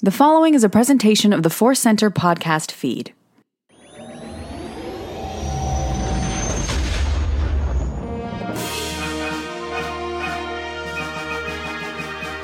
The following is a presentation of the Force Center podcast feed.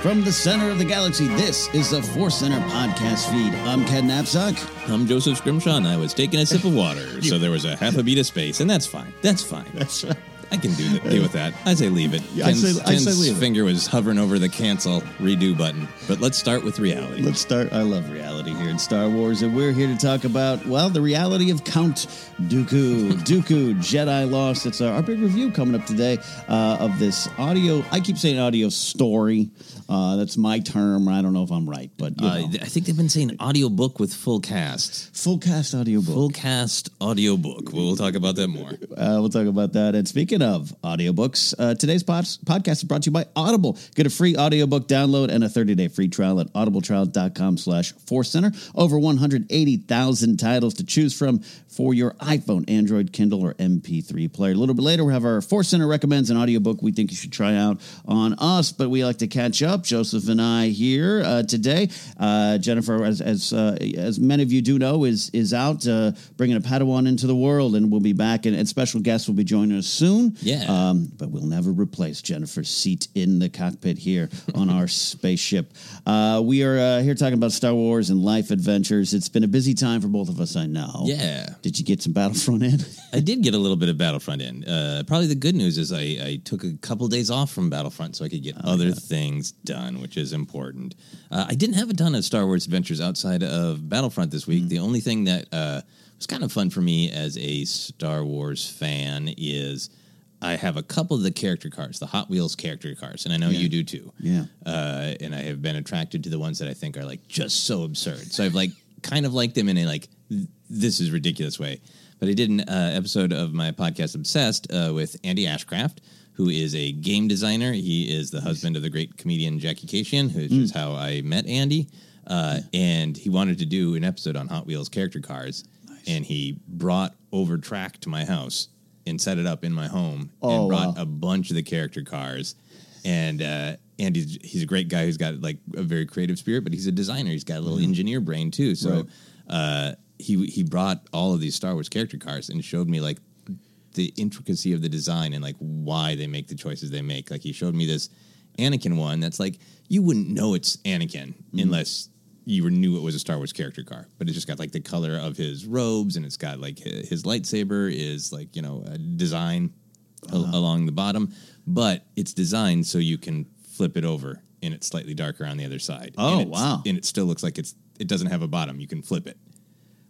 From the center of the galaxy, this is the Force Center podcast feed. I'm Ken Napzok. I'm Joseph Scrimshaw, and I was taking a sip of water, so there was a half a beat of space, and that's fine. That's fine. That's right. I can do the, deal with that. I say leave it. Yeah, I Ken's, say- I say leave it. finger was hovering over the cancel redo button. But let's start with reality. Let's start. I love reality here in Star Wars, and we're here to talk about, well, the reality of Count Dooku. Dooku, Jedi Lost. It's our, our big review coming up today uh, of this audio. I keep saying audio story. Uh, that's my term. I don't know if I'm right, but Uh. I think they've been saying audiobook with full cast. full cast audiobook. Full cast audiobook. We'll talk about that more. Uh, we'll talk about that. And speaking of audiobooks, uh, today's pod- podcast is brought to you by Audible. Get a free audiobook download and a 30-day free trial at audibletrial.com slash Force Center. Over 180,000 titles to choose from for your iPhone, Android, Kindle, or MP3 player. A little bit later, we have our Force Center recommends an audiobook we think you should try out on us, but we like to catch up. Joseph and I here uh, today. Uh, Jennifer, as as, uh, as many of you do know, is is out uh, bringing a Padawan into the world, and we'll be back. And, and special guests will be joining us soon. Yeah. Um, but we'll never replace Jennifer's seat in the cockpit here on our spaceship. Uh, we are uh, here talking about Star Wars and life adventures. It's been a busy time for both of us, I know. Yeah. Did you get some Battlefront in? I did get a little bit of Battlefront in. Uh, probably the good news is I, I took a couple days off from Battlefront so I could get other things done, which is important. Uh, I didn't have a ton of Star Wars adventures outside of Battlefront this week. The only thing that uh, It's kind of fun for me as a Star Wars fan. Is I have a couple of the character cars, the Hot Wheels character cars, and I know Yeah. you do too. Yeah. Uh, and I have been attracted to the ones that I think are like just so absurd. So I've like kind of liked them in a like this is ridiculous way. But I did an uh, episode of my podcast Obsessed uh, with Andy Ashcraft, who is a game designer. He is the husband of the great comedian Jackie Kashian, which is how I met Andy. Uh, and he wanted to do an episode on Hot Wheels character cars, and he brought over track to my house and set it up in my home Oh, and brought wow. a bunch of the character cars. And uh, Andy's he's a great guy who's got like a very creative spirit, but he's a designer. He's got a little engineer brain too. So Right. uh, he he brought all of these Star Wars character cars and showed me like the intricacy of the design and like why they make the choices they make. Like he showed me this Anakin one that's like you wouldn't know it's Anakin mm-hmm. unless you knew it was a Star Wars character car. But it just got like the color of his robes and it's got like hi- his lightsaber is like you know a design al- along the bottom, but it's designed so you can flip it over and it's slightly darker on the other side. Oh, And wow. And it still looks like it's it doesn't have a bottom. You can flip it.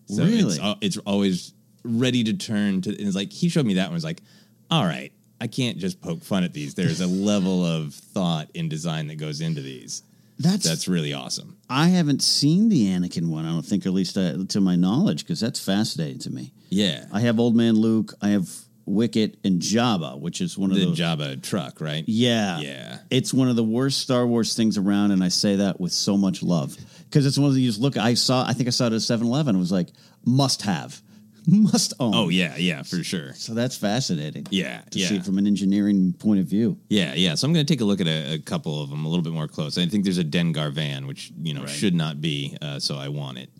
So Really? it's, it's always ready to turn to. And it's like he showed me that one. Was like, all right, I can't just poke fun at these. There's a level of thought and design that goes into these. That's That's really awesome. I haven't seen the Anakin one. I don't think, or at least uh, to my knowledge, because that's fascinating to me. Yeah, I have Old Man Luke. I have Wicket and Jabba, which is one of the those. Jabba truck, right? Yeah. Yeah. It's one of the worst Star Wars things around, and I say that with so much love. Because it's one of the you just look I saw I think I saw it at 7 Eleven. It was like must have. Must own. Oh yeah, yeah, for sure. So that's fascinating. Yeah, To yeah. see it from an engineering point of view. Yeah, yeah. So I'm going to take a look at a, a couple of them a little bit more close. I think there's a Dengar van, which you know should not be, uh, so I want it.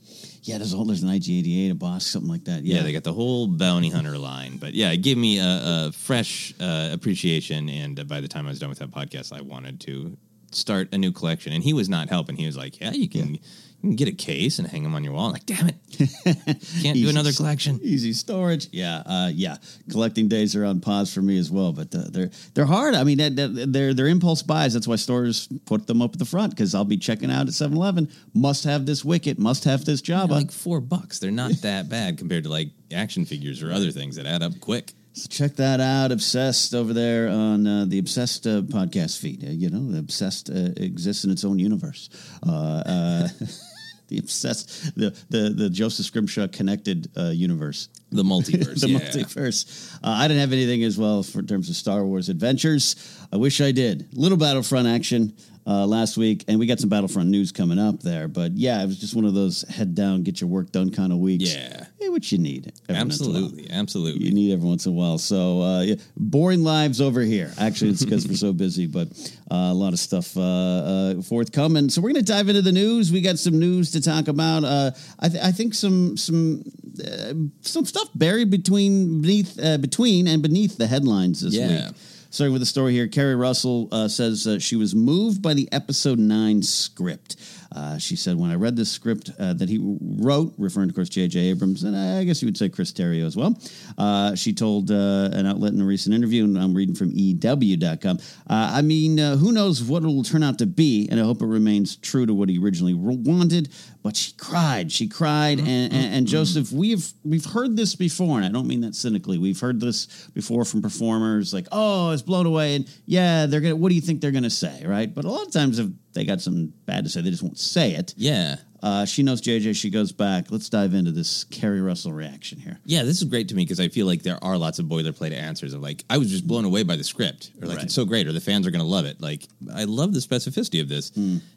Yeah, there's a whole there's an IG88, a boss, something like that. Yeah, Yeah, they got the whole bounty hunter line. But yeah, it gave me a, a fresh uh, appreciation. And uh, by the time I was done with that podcast, I wanted to start a new collection. And he was not helping. He was like, "Yeah, you can, you can get a case and hang them on your wall." I'm like, damn it, can't do another collection. Easy storage. Yeah, uh, yeah. Collecting days are on pause for me as well, but uh, they're they're hard. I mean, they're they're impulse buys. That's why stores put them up at the front because I'll be checking out at 7-Eleven. Must have this Wicket. Must have this They're like four bucks. They're not that bad compared to like action figures or other things that add up quick. So check that out. Obsessed over there on uh, the Obsessed uh, podcast feed. Uh, you know, the Obsessed uh, exists in its own universe. Uh, uh, the Obsessed, the the the Joseph Scrimshaw connected uh, universe. The multiverse. the yeah. multiverse. Uh, I didn't have anything as well for in terms of Star Wars adventures. I wish I did. Little Battlefront action uh, last week, and we got some Battlefront news coming up there. But yeah, it was just one of those head down, get your work done kind of weeks. Yeah. Hey, what you need. every once in a while. Absolutely, absolutely. You need every once in a while. So, uh, yeah, boring lives over here. Actually, it's because we're so busy, but uh, a lot of stuff uh, uh, forthcoming. So, we're going to dive into the news. We got some news to talk about. Uh, I, th- I think some some uh, some stuff buried between beneath uh, between and beneath the headlines this Yeah. week. Starting with the story here, Keri Russell uh, says uh, she was moved by the episode nine script. Uh, she said, when I read this script uh, that he wrote, referring to, of course, J.J. Abrams, and I guess you would say Chris Terrio as well, uh, she told uh, an outlet in a recent interview, and I'm reading from EW.com, uh, I mean, uh, who knows what it'll turn out to be, and I hope it remains true to what he originally wanted, but she cried. She cried, and, and, and Joseph, we've, we've heard this before, and I don't mean that cynically. We've heard this before from performers, like, oh, it's blown away, and yeah, they're going to, what do you think they're going to say, right? But a lot of times if they got something bad to say, they just won't say it. Yeah. Uh, she knows JJ. She goes back. Let's dive into this Keri Russell reaction here. Yeah, this is great to me because I feel like there are lots of boilerplate answers of like, I was just blown away by the script, or like, Right. it's so great, or the fans are going to love it. Like, I love the specificity of this.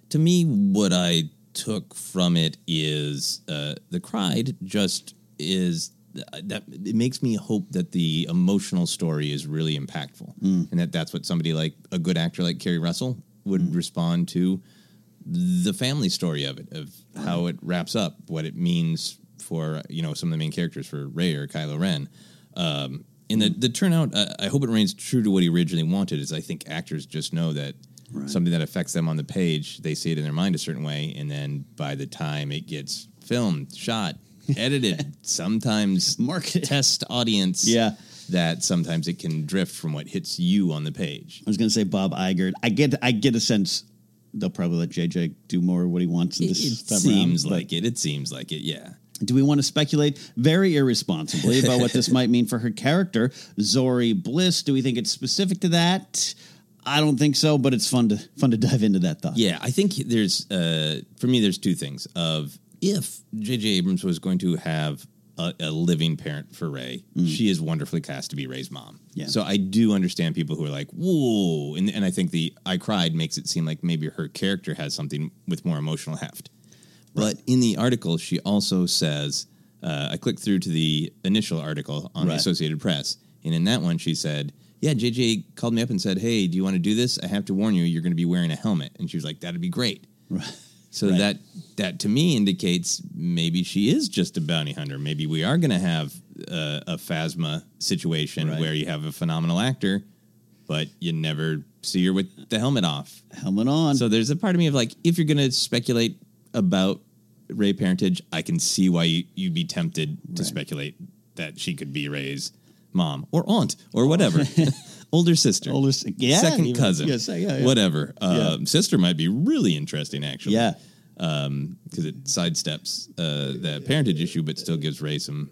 To me, what I took from it is uh, the cried just is that it makes me hope that the emotional story is really impactful and that that's what somebody like a good actor like Keri Russell would respond to the family story of it, of how it wraps up, what it means for you know some of the main characters for Rey or Kylo Ren. Um, and the the turnout, uh, I hope it remains true to what he originally wanted. Is I think actors just know that something that affects them on the page, they see it in their mind a certain way, and then by the time it gets filmed, shot, edited, sometimes market test audience, Yeah. That sometimes it can drift from what hits you on the page. I was going to say Bob Iger. I get. I get a sense they'll probably let JJ do more of what he wants in this it seems around, like it. It seems like it. Yeah. Do we want to speculate very irresponsibly about what this might mean for her character, Zori Bliss? Do we think it's specific to that? I don't think so, but it's fun to fun to dive into that thought. Yeah, I think there's uh, for me there's two things of if J.J. Abrams was going to have a, a living parent for Rey, she is wonderfully cast to be Rey's mom. Yeah. So I do understand people who are like, "Whoa," and, and I think the "I cried" makes it seem like maybe her character has something with more emotional heft. But in the article, she also says, uh, I clicked through to the initial article on the Right. Associated Press, and in that one, she said, Yeah, JJ called me up and said, Hey, do you want to do this? I have to warn you, you're going to be wearing a helmet. And she was like, That'd be great. Right. So Right. that that to me indicates maybe she is just a bounty hunter. Maybe we are going to have uh, a Phasma situation Right. where you have a phenomenal actor, but you never see her with the helmet off. Helmet on. So there's a part of me of like, if you're going to speculate about Rey parentage, I can see why you, you'd be tempted to speculate that she could be Rey's mom or aunt or whatever, older sister, Older yeah, second even- cousin, yes, yeah, yeah. whatever. Um, sister might be really interesting actually, yeah. because it sidesteps uh, the parentage issue, but still gives Rey some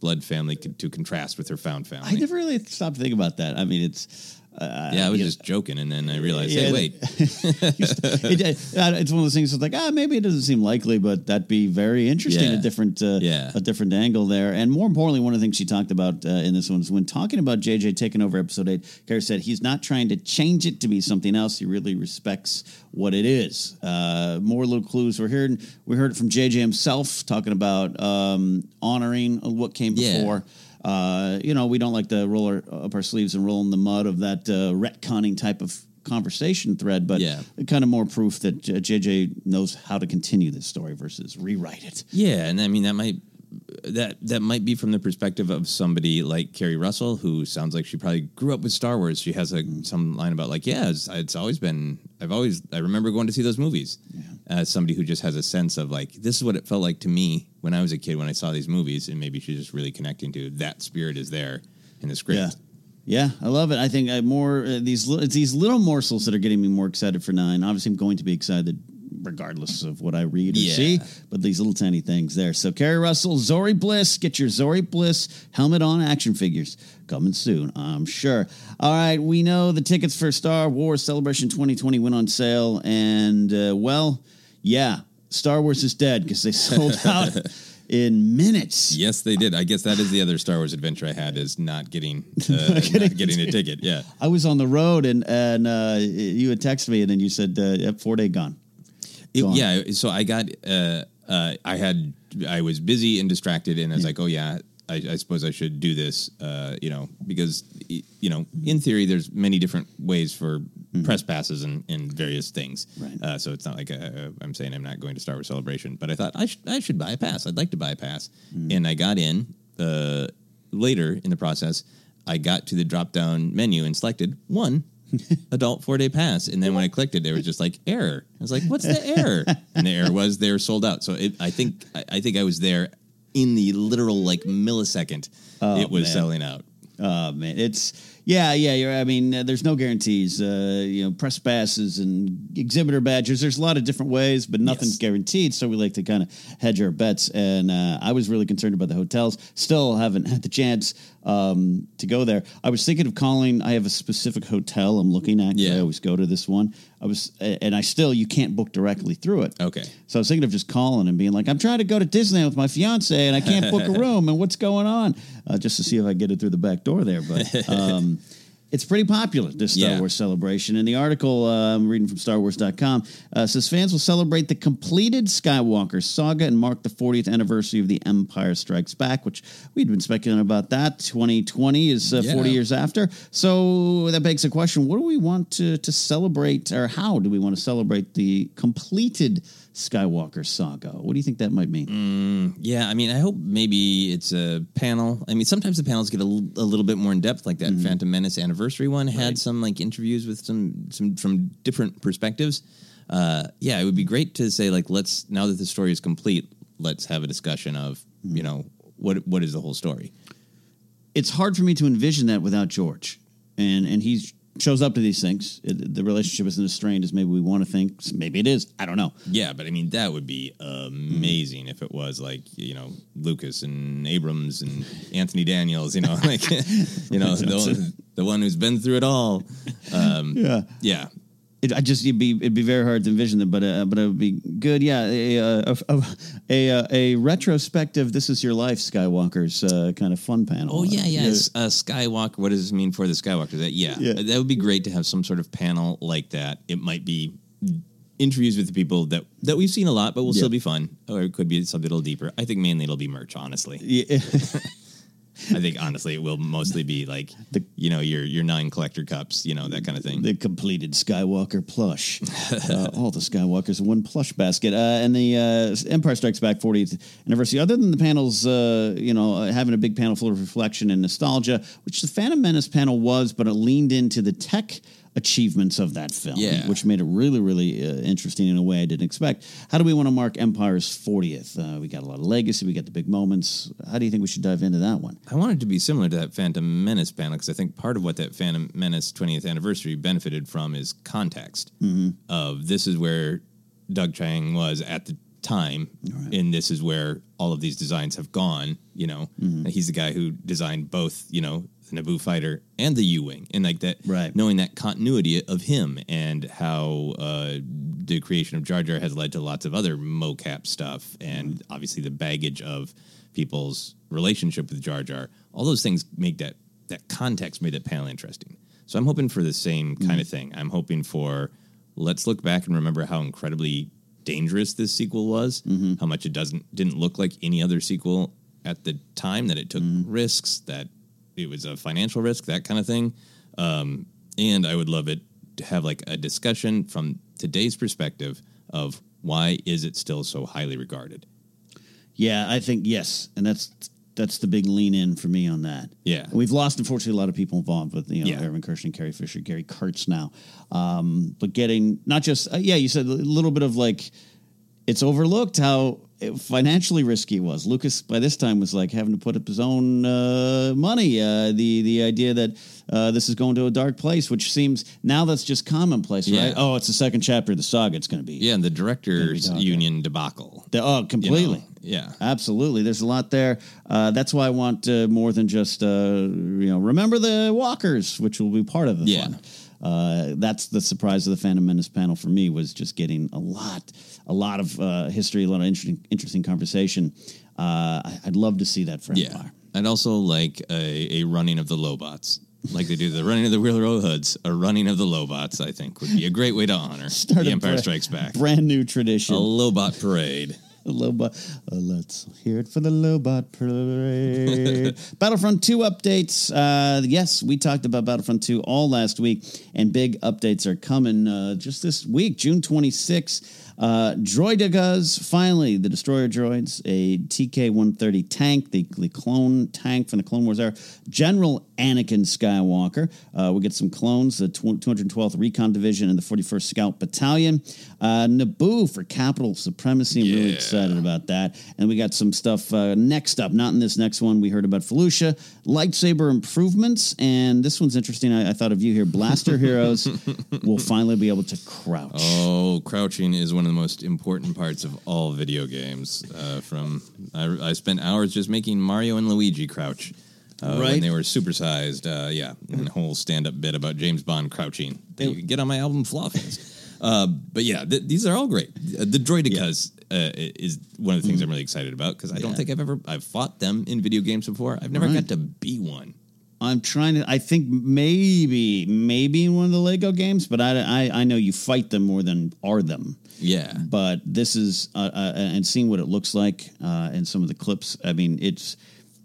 blood family to contrast with her found family. I never really stopped to think about that. I mean, it's uh, yeah, I was just joking, and then I realized, Yeah, hey, wait, it, uh, it's one of those things that's like ah maybe it doesn't seem likely but that'd be very interesting Yeah. a different uh, Yeah. a different angle there. And more importantly one of the things she talked about uh, in this one is when talking about JJ taking over episode 8 Kara said he's not trying to change it to be something else. He really respects what it is. Uh, more little clues we're hearing we heard it from JJ himself talking about um, honoring what came Yeah. before uh, you know, we don't like to roll our, up our sleeves and roll in the mud of that uh, retconning type of conversation thread, but Yeah. kind of more proof that JJ knows how to continue this story versus rewrite it. Yeah, and I mean that might that that might be from the perspective of somebody like Keri Russell, who sounds like she probably grew up with Star Wars. She has a some line about like, yeah, it's, it's always been. I've always I remember going to see those movies. As somebody who just has a sense of like, this is what it felt like to me when I was a kid when I saw these movies, and maybe she's just really connecting to that spirit is there in the script. Yeah. Yeah, I love it. I think I more uh, these it's these little morsels that are getting me more excited for nine. Obviously, I'm going to be excited regardless of what I read or Yeah. see, but these little tiny things there. So, Keri Russell, Zori Bliss, get your Zori Bliss helmet on action figures coming soon, I'm sure. All right, we know the tickets for Star Wars Celebration 2020 went on sale, and uh, well, yeah, Star Wars is dead because they sold out in minutes. Yes, they did. I guess that is the other Star Wars adventure I had is not getting uh, not getting, a ticket. Yeah. I was on the road and and uh, you had texted me and then you said uh, yep, four day gone. It- yeah, so I got uh, uh, I had I was busy and distracted, and I was like, oh yeah, I, I suppose I should do this, uh, you know, because you know, in theory, there's many different ways for press passes and, and various things. Right. Uh, so it's not like uh, I'm saying I'm not going to Star Wars Celebration, but I thought I should I should buy a pass. I'd like to buy a pass, and I got in. Uh, later in the process, I got to the drop down menu and selected one adult four day pass. And then when I clicked it, there was just like error. I was like, what's the error? And the error was they were sold out. So it, I think I, I think I was there in the literal like millisecond oh, it was man. selling out. Oh man, it's yeah, yeah. You're, I mean, uh, there's no guarantees. Uh, you know, press passes and exhibitor badges. There's a lot of different ways, but nothing's Yes. guaranteed. So we like to kind of hedge our bets. And uh, I was really concerned about the hotels. Still haven't had the chance um, to go there. I was thinking of calling. I have a specific hotel I'm looking at. Yeah. I always go to this one. I was, and I still you can't book directly through it. Okay. So I was thinking of just calling and being like, I'm trying to go to Disneyland with my fiance and I can't book a room and what's going on? Uh, just to see if I get it through the back door there. But um, it's pretty popular, this Star Yeah. Wars celebration. And the article uh, I'm reading from StarWars.com uh, says fans will celebrate the completed Skywalker saga and mark the 40th anniversary of The Empire Strikes Back, which we'd been speculating about that. 2020 is uh, Yeah. 40 years after. So that begs the question what do we want to, to celebrate, or how do we want to celebrate the completed Skywalker saga? What do you think that might mean? Yeah, I mean, I hope maybe it's a panel. I mean, sometimes the panels get a, l- a little bit more in depth, like that Phantom Menace anniversary one had some like interviews with some some from different perspectives. Uh, yeah, it would be great to say like, let's now that the story is complete, let's have a discussion of you know what what is the whole story. it's hard for me to envision that without George, and and he's shows up to these things. It, the relationship isn't as strained as maybe we want to think. Maybe it is. I don't know. Yeah, but I mean that would be amazing if it was like you know Lucas and Abrams and Anthony Daniels, you know, like you know the, the one who's been through it all. Um, Yeah. yeah, It, I just it'd be it'd be very hard to envision them, but uh, but it would be good. Yeah, a a, a, a, uh, a retrospective. This is your life, Skywalker's uh, kind of fun panel. Oh yeah, Uh, yeah. S- Uh, Skywalker. What does this mean for the Skywalker? That yeah, Yeah. that would be great to have some sort of panel like that. It might be interviews with the people that that we've seen a lot, but will Yeah. still be fun, or it could be something a little deeper. I think mainly it'll be merch. Honestly, Yeah. I think honestly it will mostly be like The- you know your your nine collector cups, you know that kind of thing. the completed Skywalker plush. uh, all the Skywalkers in one plush basket. Uh, and the uh, Empire Strikes Back 40th anniversary. Other than the panels, uh, you know, uh, having a big panel full of reflection and nostalgia, which the Phantom Menace panel was, but it leaned into the tech achievements of that film, Yeah. which made it really, really uh, interesting in a way I didn't expect. How do we want to mark Empire's 40th? Uh, we got a lot of legacy. We got the big moments. How do you think we should dive into that one? I wanted to be similar to that Phantom Menace panel because I think part of what that Phantom Menace 20th anniversary benefited from is context of this is where Doug Chiang was at the time, and this is where all of these designs have gone. You know, And he's the guy who designed both. You know, the Naboo fighter and the U wing, and like that, Right. Knowing that continuity of him and how uh, the creation of Jar Jar has led to lots of other mocap stuff, and mm-hmm. obviously the baggage of people's relationship with Jar Jar. All those things make that that context made that panel interesting. So I'm hoping for the same mm-hmm. kind of thing. I'm hoping for let's look back and remember how incredibly dangerous this sequel was, mm-hmm. how much it doesn't didn't look like any other sequel at the time that it took risks, that it was a financial risk, that kind of thing. Um, and I would love it to have like a discussion from today's perspective of why is it still so highly regarded? Yeah, I think yes, and that's that's the big lean in for me on that. Yeah. we've lost unfortunately a lot of people involved with you know Yeah. Irvin Kershner, Carrie Fisher, Gary Kurtz now, um, but getting not just uh, yeah, you said a little bit of like it's overlooked how financially risky it was. Lucas by this time was like having to put up his own uh, money. Uh, the the idea that uh, this is going to a dark place, which seems now that's just commonplace, Yeah. right? Oh, it's the second chapter of the saga. It's going to be Yeah, and the directors union debacle. The- oh, you know? completely. Yeah. Absolutely, there's a lot there. Uh, that's why I want uh, more than just uh, you know remember the walkers, which will be part of the Yeah. fun. Uh, that's the surprise of the Phantom Menace panel for me was just getting a lot, a lot of uh, history, a lot of interesting, interesting conversation. Uh, I- I'd love to see that for Yeah. I'd also like a, a running of the Lobots. Like they do the running of the Wheeler Hoods, a running of the Lobots, I think would be a great way to honor Start the Empire Strikes Back. Brand new tradition. A. Lobot parade. Lobot. Uh, let's hear it for the Lobot parade. Battlefront 2 updates. Uh, yes, we talked about Battlefront 2 all last week, and big updates are coming uh, just this week, June 26th. Uh, finally, the destroyer droids, a TK 130 tank, the, the clone tank from the Clone Wars era. General Anakin Skywalker. Uh, we get some clones, the tw- 212th Recon Division and the 41st Scout Battalion. Uh, Naboo for capital supremacy. I'm really excited about that. And we got some stuff uh, next up, not in this next one. We heard about Felucia, lightsaber improvements. And this one's interesting. I, I thought of you here. Blaster heroes will finally be able to crouch. Oh, crouching is one of the most important parts of all video games. Uh, from I, I spent hours just making Mario and Luigi crouch uh, Right. when they were supersized. Uh, yeah, and a whole stand-up bit about James Bond crouching They you can get on my album Flawfest. Uh, but yeah, th- these are all great. Uh, the Droidekas uh, is one of the things I'm really excited about because I don't think I've ever I've fought them in video games before. I've never Right. got to be one. I'm trying to. I think maybe, maybe in one of the Lego games, but I, I, I know you fight them more than are them. Yeah, But this is, uh, uh, and seeing what it looks like uh, in some of the clips. I mean, it's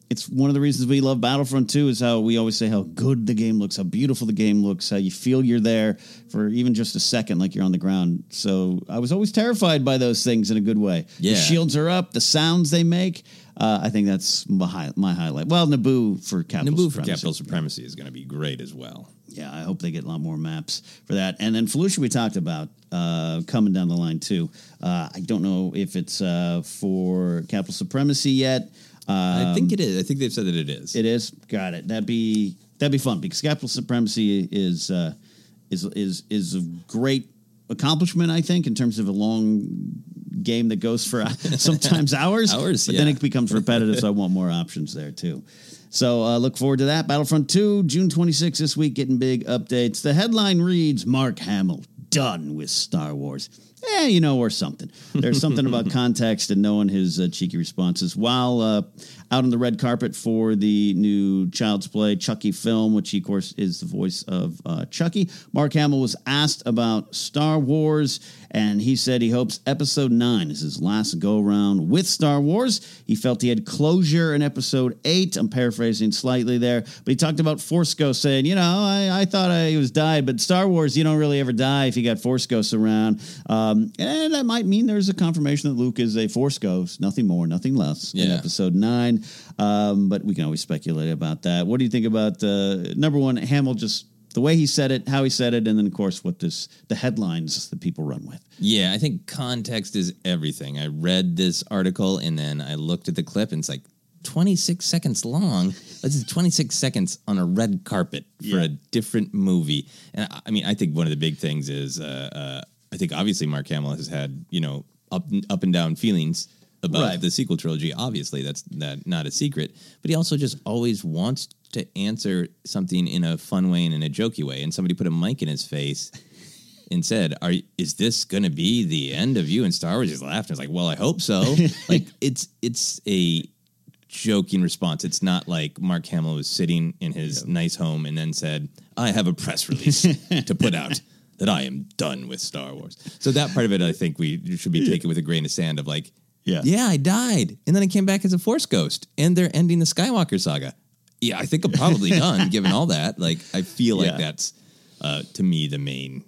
it's one of the reasons we love Battlefront 2 is how we always say how good the game looks, how beautiful the game looks, how you feel you're there for even just a second, like you're on the ground. So I was always terrified by those things in a good way. Yeah. The shields are up, the sounds they make. Uh, I think that's my, my highlight. Well, Naboo for capital Naboo for capital supremacy is going to be great as well. Yeah, I hope they get a lot more maps for that. And then Felucia, we talked about uh, coming down the line too. Uh, I don't know if it's uh, for capital supremacy yet. Uh, I think it is. I think they've said that it is. it is. Got it. That'd be that'd be fun because capital supremacy is uh, is is is a great accomplishment. I think in terms of a long game that goes for sometimes hours. Hours, but then it becomes repetitive. so I want more options there too. So uh, look forward to that. Battlefront 2, June 26th this week, getting big updates. The headline reads Mark Hamill done with Star Wars. Eh, you know, or something. There's something about context and knowing his uh, cheeky responses. While uh, out on the red carpet for the new Child's Play Chucky film, which he, of course, is the voice of uh, Chucky, Mark Hamill was asked about Star Wars, and he said he hopes Episode 9 is his last go around with Star Wars. He felt he had closure in Episode 8. I'm paraphrasing slightly there, but he talked about Force Ghost saying, you know, I, I thought I was died, but Star Wars, you don't really ever die if you got Force Ghosts around. Um, and that might mean there's a confirmation that Luke is a Force Ghost, nothing more, nothing less in Yeah. Episode 9. Um, but we can always speculate about that. What do you think about uh, number one, Hamill just the way he said it, how he said it, and then of course what this the headlines that people run with. Yeah, I think context is everything. I read this article and then I looked at the clip and it's like 26 seconds long. This is 26 seconds on a red carpet for a different movie. And I- I mean, I think one of the big things is uh, uh, I think obviously Mark Hamill has had, you know, up up and down feelings about Right. the sequel trilogy. Obviously, that's that not a secret. But he also just always wants to answer something in a fun way and in a jokey way. And somebody put a mic in his face and said, "Are is this going to be the end of you And Star Wars?" He's laughed. I was like, "Well, I hope so." like it's it's a joking response. It's not like Mark Hamill was sitting in his nice home and then said, "I have a press release to put out." That I am done with Star Wars. So that part of it, I think we should be taken with a grain of sand. Of like, Yeah. yeah, I died, and then I came back as a Force ghost, and they're ending the Skywalker saga. Yeah, I think I'm probably done, given all that. Like, I feel like Yeah. that's uh, to me the main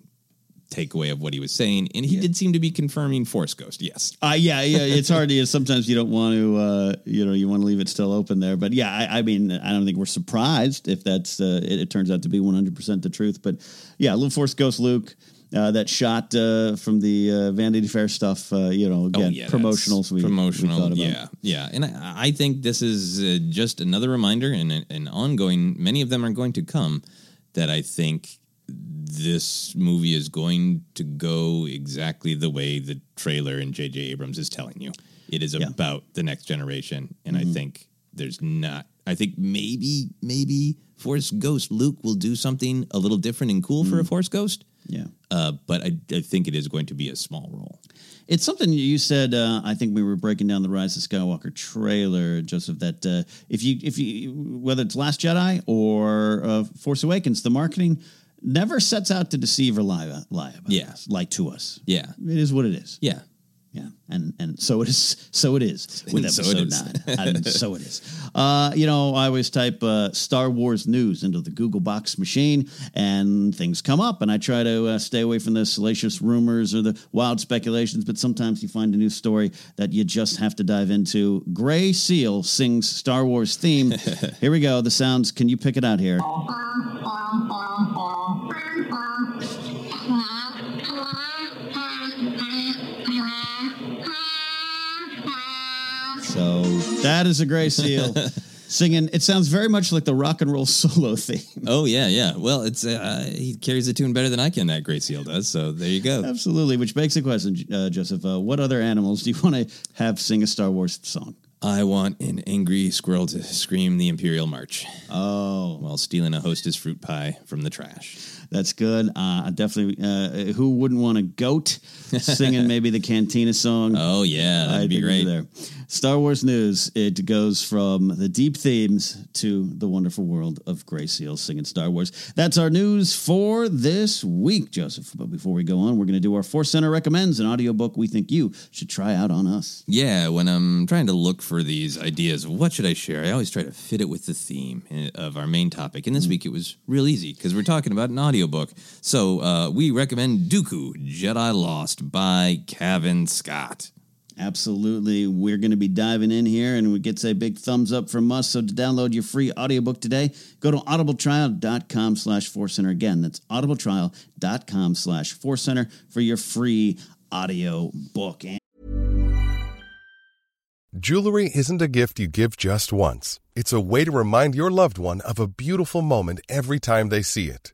takeaway of what he was saying, and he did seem to be confirming Force Ghost. Yes, Uh, yeah, yeah, it's hard to. Sometimes you don't want to, uh, you know, you want to leave it still open there. But yeah, I, I mean, I don't think we're surprised if that's uh, it, it turns out to be one hundred percent the truth. But yeah, Little Force Ghost Luke. Uh, that shot uh, from the uh, Vanity Fair stuff, uh, you know, again, Oh, yeah, promotionals. We, promotional, we yeah, yeah. And I, I think this is uh, just another reminder, and an, ongoing. Many of them are going to come. That I think this movie is going to go exactly the way the trailer and J.J. Abrams is telling you. It is Yeah. Mm-hmm. about the next generation, and I think there's not. I think maybe maybe Force Ghost Luke will do something a little different and cool for a Force Ghost. Yeah. Uh, but I, I think it is going to be a small role. It's something you said. Uh, I think we were breaking down the Rise of Skywalker trailer, Joseph. That uh, if you if you whether it's Last Jedi or uh, Force Awakens, the marketing never sets out to deceive or lie, lie about Yeah. us, lie to us. Yeah, It is what it is. yeah. Yeah, and and so it is. So it is with And so episode it is. nine. and so it is. Uh, you know, I always type uh, Star Wars news into the Google Box machine, and things come up, and I try to uh, stay away from the salacious rumors or the wild speculations. But sometimes you find a new story that you just have to dive into. Gray Seal sings Star Wars theme. here we go. The sounds. Can you pick it out here? that is a Gray Seal. Singing, it sounds very much like the rock and roll solo theme. Oh yeah, yeah. Well, it's uh, he carries the tune better than I can. That Great Seal does. So there you go. Absolutely, which begs the question, uh, Joseph. Uh, what other animals do you want to have sing a Star Wars song? I want an angry squirrel to scream the Imperial March Oh, while stealing a hostess fruit pie from the trash. That's good. Uh, definitely. Uh, who wouldn't want a goat singing maybe the Cantina song? Oh yeah, that'd I be great. There. Star Wars news. It goes from the deep themes to the wonderful world of Gray Seal singing Star Wars. That's our news for this week, Joseph. But before we go on, we're going to do our Force Center recommends an audiobook we think you should try out on us. Yeah, when I'm trying to look for these ideas of what should I share, I always try to fit it with the theme eh, of our main topic. And this week it was real easy because we're talking about an audiobook. So uh, we recommend Dooku Jedi Lost by Cavan Scott. Absolutely. We're going to be diving in here and we get a big thumbs up from us. So to download your free audiobook today, go to audibletrial.com slash force center. Again, that's audibletrial.com slash force center for your free audio book. Jewelry isn't a gift you give just once. It's a way to remind your loved one of a beautiful moment every time they see it.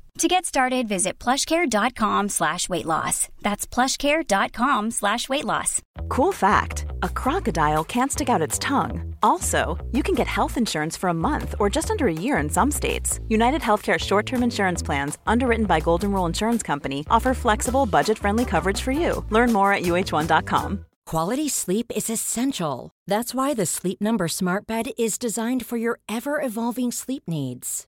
To get started, visit plushcare.com slash weight loss. That's plushcare.com slash weight loss. Cool fact a crocodile can't stick out its tongue. Also, you can get health insurance for a month or just under a year in some states. United Healthcare short term insurance plans, underwritten by Golden Rule Insurance Company, offer flexible, budget friendly coverage for you. Learn more at uh1.com. Quality sleep is essential. That's why the Sleep Number Smart Bed is designed for your ever evolving sleep needs.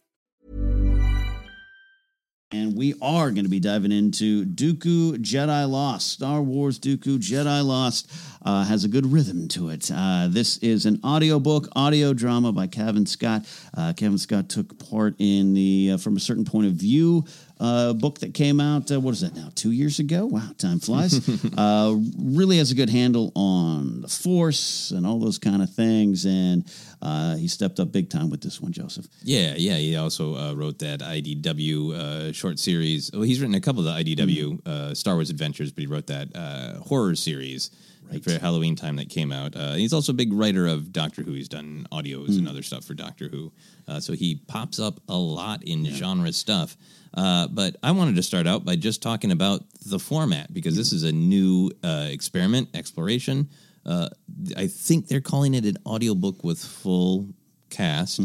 And we are going to be diving into Dooku Jedi Lost. Star Wars Dooku Jedi Lost uh, has a good rhythm to it. Uh, this is an audiobook, audio drama by Cavan Scott. Uh, Cavan Scott took part in the uh, From a Certain Point of View uh, book that came out, uh, what is that now, two years ago? Wow, time flies. uh, really has a good handle on the Force and all those kind of things. And uh, he stepped up big time with this one, Joseph. Yeah, yeah. He also uh, wrote that IDW uh, short series. Well, he's written a couple of the IDW uh, Star Wars adventures, but he wrote that uh, horror series like, for Halloween time that came out. Uh, he's also a big writer of Doctor Who. He's done audios and other stuff for Doctor Who. Uh, so he pops up a lot in genre stuff. Uh, but I wanted to start out by just talking about the format because this is a new uh, experiment, exploration. Uh, I think they're calling it an audiobook with full cast.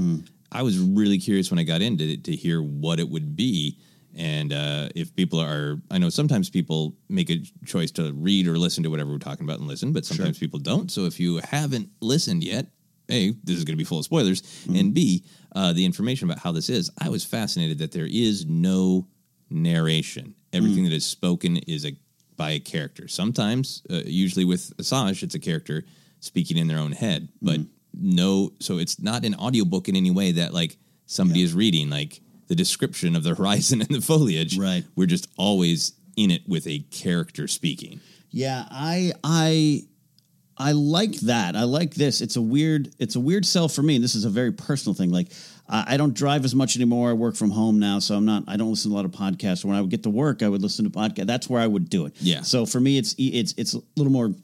I was really curious when I got into it to hear what it would be. And uh, if people are, I know sometimes people make a choice to read or listen to whatever we're talking about and listen, but sometimes people don't. So if you haven't listened yet, A, this is going to be full of spoilers, and B, uh, the information about how this is, I was fascinated that there is no narration. Everything that is spoken is a by a character. Sometimes, uh, usually with Asajj, it's a character speaking in their own head, but no, so it's not an audiobook in any way that like somebody is reading like the description of the horizon and the foliage. Right. We're just always in it with a character speaking. Yeah, I I I like that. I like this. It's a weird it's a weird sell for me. And this is a very personal thing. Like I I don't drive as much anymore. I work from home now, so I'm not. I don't listen to a lot of podcasts. When I would get to work, I would listen to podcast. That's where I would do it. Yeah. So for me, it's it's it's a little more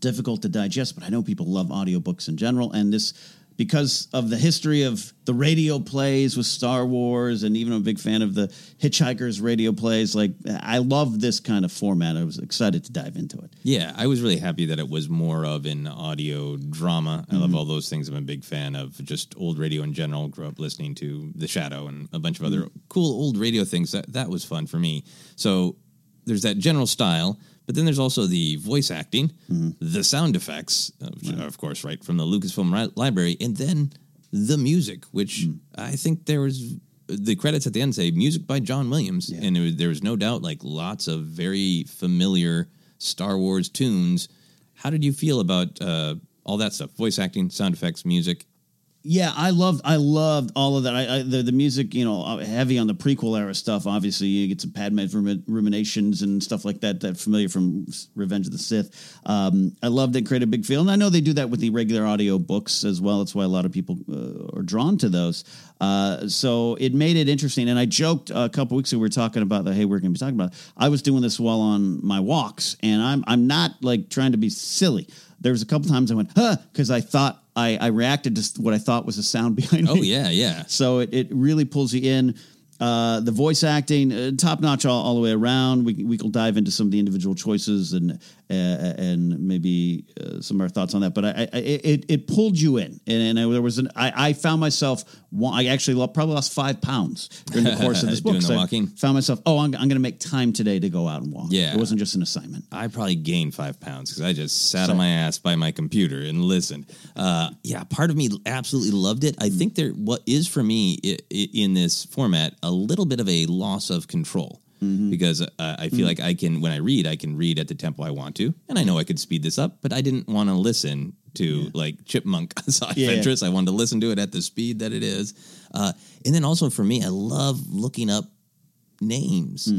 difficult to digest. But I know people love audiobooks in general, and this because of the history of the radio plays with Star Wars, and even I'm a big fan of the Hitchhikers radio plays. Like, I love this kind of format. I was excited to dive into it. Yeah, I was really happy that it was more of an audio drama. I love Mhm. all those things. I'm a big fan of just old radio in general. Grew up listening to The Shadow and a bunch of other cool old radio things. That that was fun for me. So there's that general style, but then there's also the voice acting, the sound effects, uh, which are, of course, right from the Lucasfilm ri- library, and then the music, which I think there was the credits at the end say music by John Williams, and there was, there was no doubt like lots of very familiar Star Wars tunes. How did you feel about uh, all that stuff? Voice acting, sound effects, music. Yeah, I loved I loved all of that. I, I the the music, you know, uh, heavy on the prequel era stuff. Obviously, you get some Padme ruminations and stuff like that. That familiar from Revenge of the Sith. Um, I loved it. Created a big feel, and I know they do that with the regular audio books as well. That's why a lot of people uh, are drawn to those. Uh, so it made it interesting. And I joked a couple weeks ago we were talking about the hey we're going to be talking about. I was doing this while on my walks, and I'm I'm not like trying to be silly. There was a couple times I went huh because I thought I, I reacted to what I thought was a sound behind oh, me. Oh yeah, yeah. So it, it really pulls you in. Uh, the voice acting, uh, top notch all, all the way around. We we will dive into some of the individual choices and uh, and maybe uh, some of our thoughts on that. But I, I it it pulled you in, and, and I, there was an I, I found myself I actually probably lost five pounds during the course of this book. Doing the 'cause I walking? found myself oh I'm, I'm going to make time today to go out and walk. Yeah. it wasn't just an assignment. I probably gained five pounds because I just sat So- on my ass by my computer and listened. Uh, yeah, part of me absolutely loved it. I think there what is for me in this format a little bit of a loss of control. Because uh, I feel Mm. like I can, when I read, I can read at the tempo I want to, and I know I could speed this up, but I didn't want to listen to like Chipmunk Side Yeah. Adventures. I wanted to listen to it at the speed that it is, uh, and then also for me, I love looking up names,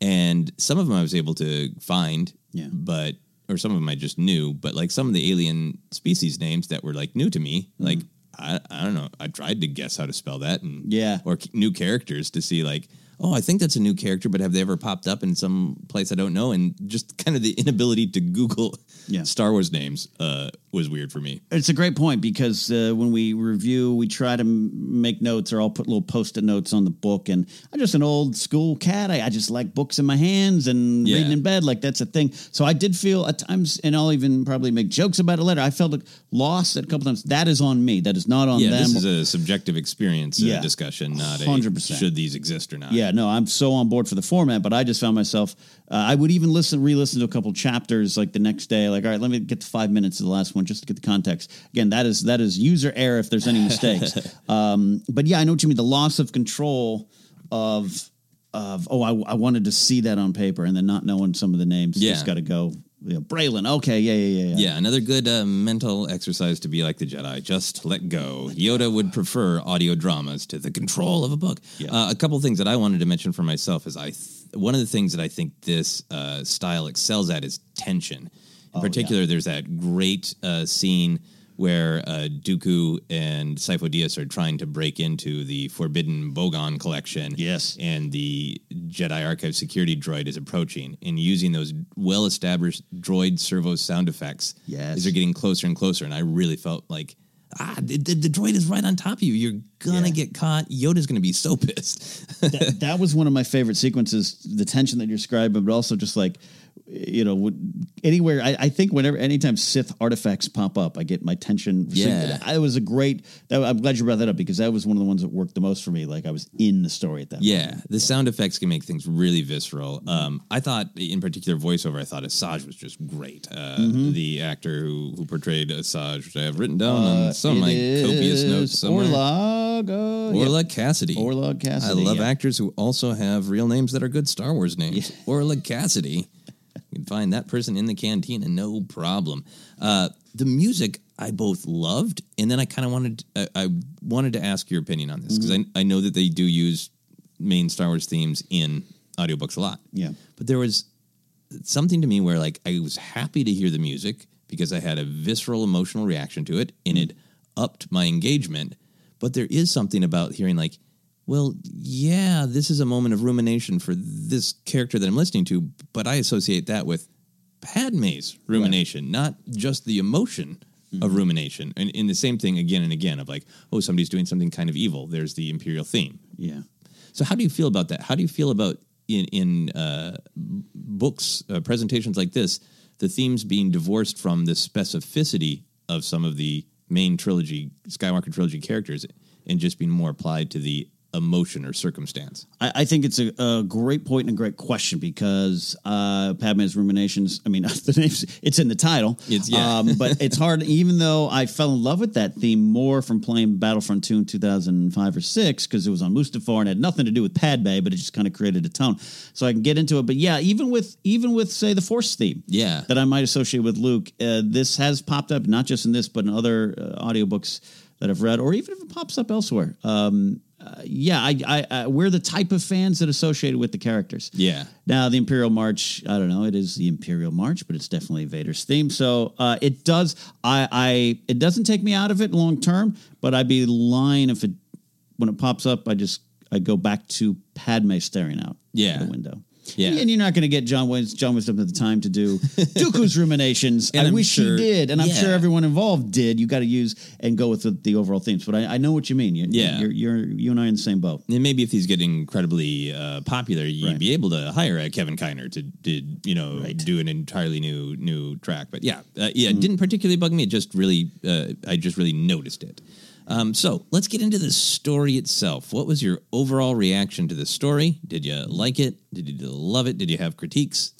and some of them I was able to find, Yeah. but or some of them I just knew, but like some of the alien species names that were like new to me, like I, I don't know, I tried to guess how to spell that, and Yeah. or c- new characters to see like. Oh, I think that's a new character, but have they ever popped up in some place I don't know? And just kind of the inability to Google Yeah. Star Wars names uh, was weird for me. It's a great point because uh, when we review, we try to m- make notes or I'll put little post-it notes on the book. And I'm just an old school cat. I, I just like books in my hands and Yeah. reading in bed. Like that's a thing. So I did feel at times, and I'll even probably make jokes about it later. I felt lost at a couple times. That is on me. That is not on yeah, them. this is a subjective experience uh, Yeah. discussion, not 100%. should these exist or not. Yeah, no, I'm so on board for the format, but I just found myself. Uh, I would even listen, re-listen to a couple chapters like the next day. Like, all right, let me get to five minutes of the last one just to get the context. Again, that is that is user error if there's any mistakes. um, but yeah, I know what you mean. The loss of control of of oh, I, I wanted to see that on paper, and then not knowing some of the names. Yeah. just got to go. You know, Braylon. Okay, yeah, yeah, yeah, yeah. Yeah, another good uh, mental exercise to be like the Jedi. Just let go. Yoda would prefer audio dramas to the control of a book. Uh, a couple things that I wanted to mention for myself is I th- one of the things that I think this uh, style excels at is tension. In particular, there's that great uh, scene where uh, Dooku and Sifo Dyas are trying to break into the Forbidden Bogan collection. Yes. And the Jedi Archive security droid is approaching and using those well established droid servo sound effects. Yes. As they're getting closer and closer. And I really felt like, ah, the, the, the droid is right on top of you. You're going to get caught. Yoda's going to be so pissed. that, that was one of my favorite sequences. The tension that you're describing, but also just like you know, anywhere. I, I think whenever, anytime Sith artifacts pop up, I get my tension. Yeah. it was a great. That, I'm glad you brought that up because that was one of the ones that worked the most for me. Like I was in the story at that. Yeah, the sound effects can make things really visceral. Um, I thought, in particular, voiceover. I thought Asajj was just great. Uh, Mhm. The actor who who portrayed Asajj, which I have written down Uh, on some of my copious notes somewhere. Orlagh. uh, Orlagh yeah. Cassidy. Orlagh Cassidy. I love yeah. actors who also have real names that are good Star Wars names. Orlagh Cassidy. You can find that person in the cantina, no problem. Uh, the music I both loved, and then I kind of wanted I, I wanted to ask your opinion on this because Mm-hmm. I, I know that they do use main Star Wars themes in audiobooks a lot. Yeah. But there was something to me where like I was happy to hear the music because I had a visceral emotional reaction to it and it upped my engagement. But there is something about hearing like, well, yeah, this is a moment of rumination for this character that I'm listening to, but I associate that with Padme's rumination, not just the emotion of rumination, and in the same thing again and again of like, oh, somebody's doing something kind of evil. There's the imperial theme. Yeah. So how do you feel about that? How do you feel about in in uh, books uh, presentations like this, the themes being divorced from the specificity of some of the main trilogy Skywalker trilogy characters, and just being more applied to the emotion or circumstance? I, I think it's a, a great point and a great question because uh, Padme's ruminations. I mean, the name's it's in the title. It's- yeah. um, but it's hard. Even though I fell in love with that theme more from playing Battlefront Two in two thousand five or six because it was on Mustafar and had nothing to do with Padme, but it just kind of created a tone. So I can get into it. But yeah, even with even with say the Force theme, Yeah. that I might associate with Luke. Uh, this has popped up not just in this, but in other uh, audiobooks that I've read, or even if it pops up elsewhere. Um, uh, yeah, I, I, I, we're the type of fans that associated with the characters. Yeah. Now the Imperial March, I don't know. It is the Imperial March, but it's definitely Vader's theme. So uh, it does. I, I, it doesn't take me out of it long term, but I'd be lying if it when it pops up. I just I go back to Padme staring out Yeah. the window. Yeah. and you're not going to get John Wins John Williams at the time to do Dooku's ruminations. And I I'm wish sure- he did, and I'm yeah. sure everyone involved did. You got to use and go with the, the overall themes. But I, I know what you mean. You, Yeah. you're, you're you and I are in the same boat. And maybe if he's getting incredibly uh, popular, you'd Right. be able to hire a Kevin Kiner to, to you know do an entirely new new track. But yeah, uh, yeah, Mm. it didn't particularly bug me. It just really, uh, I just really noticed it. Um, so let's get into the story itself. What was your overall reaction to the story? Did you like it? Did you love it? Did you have critiques?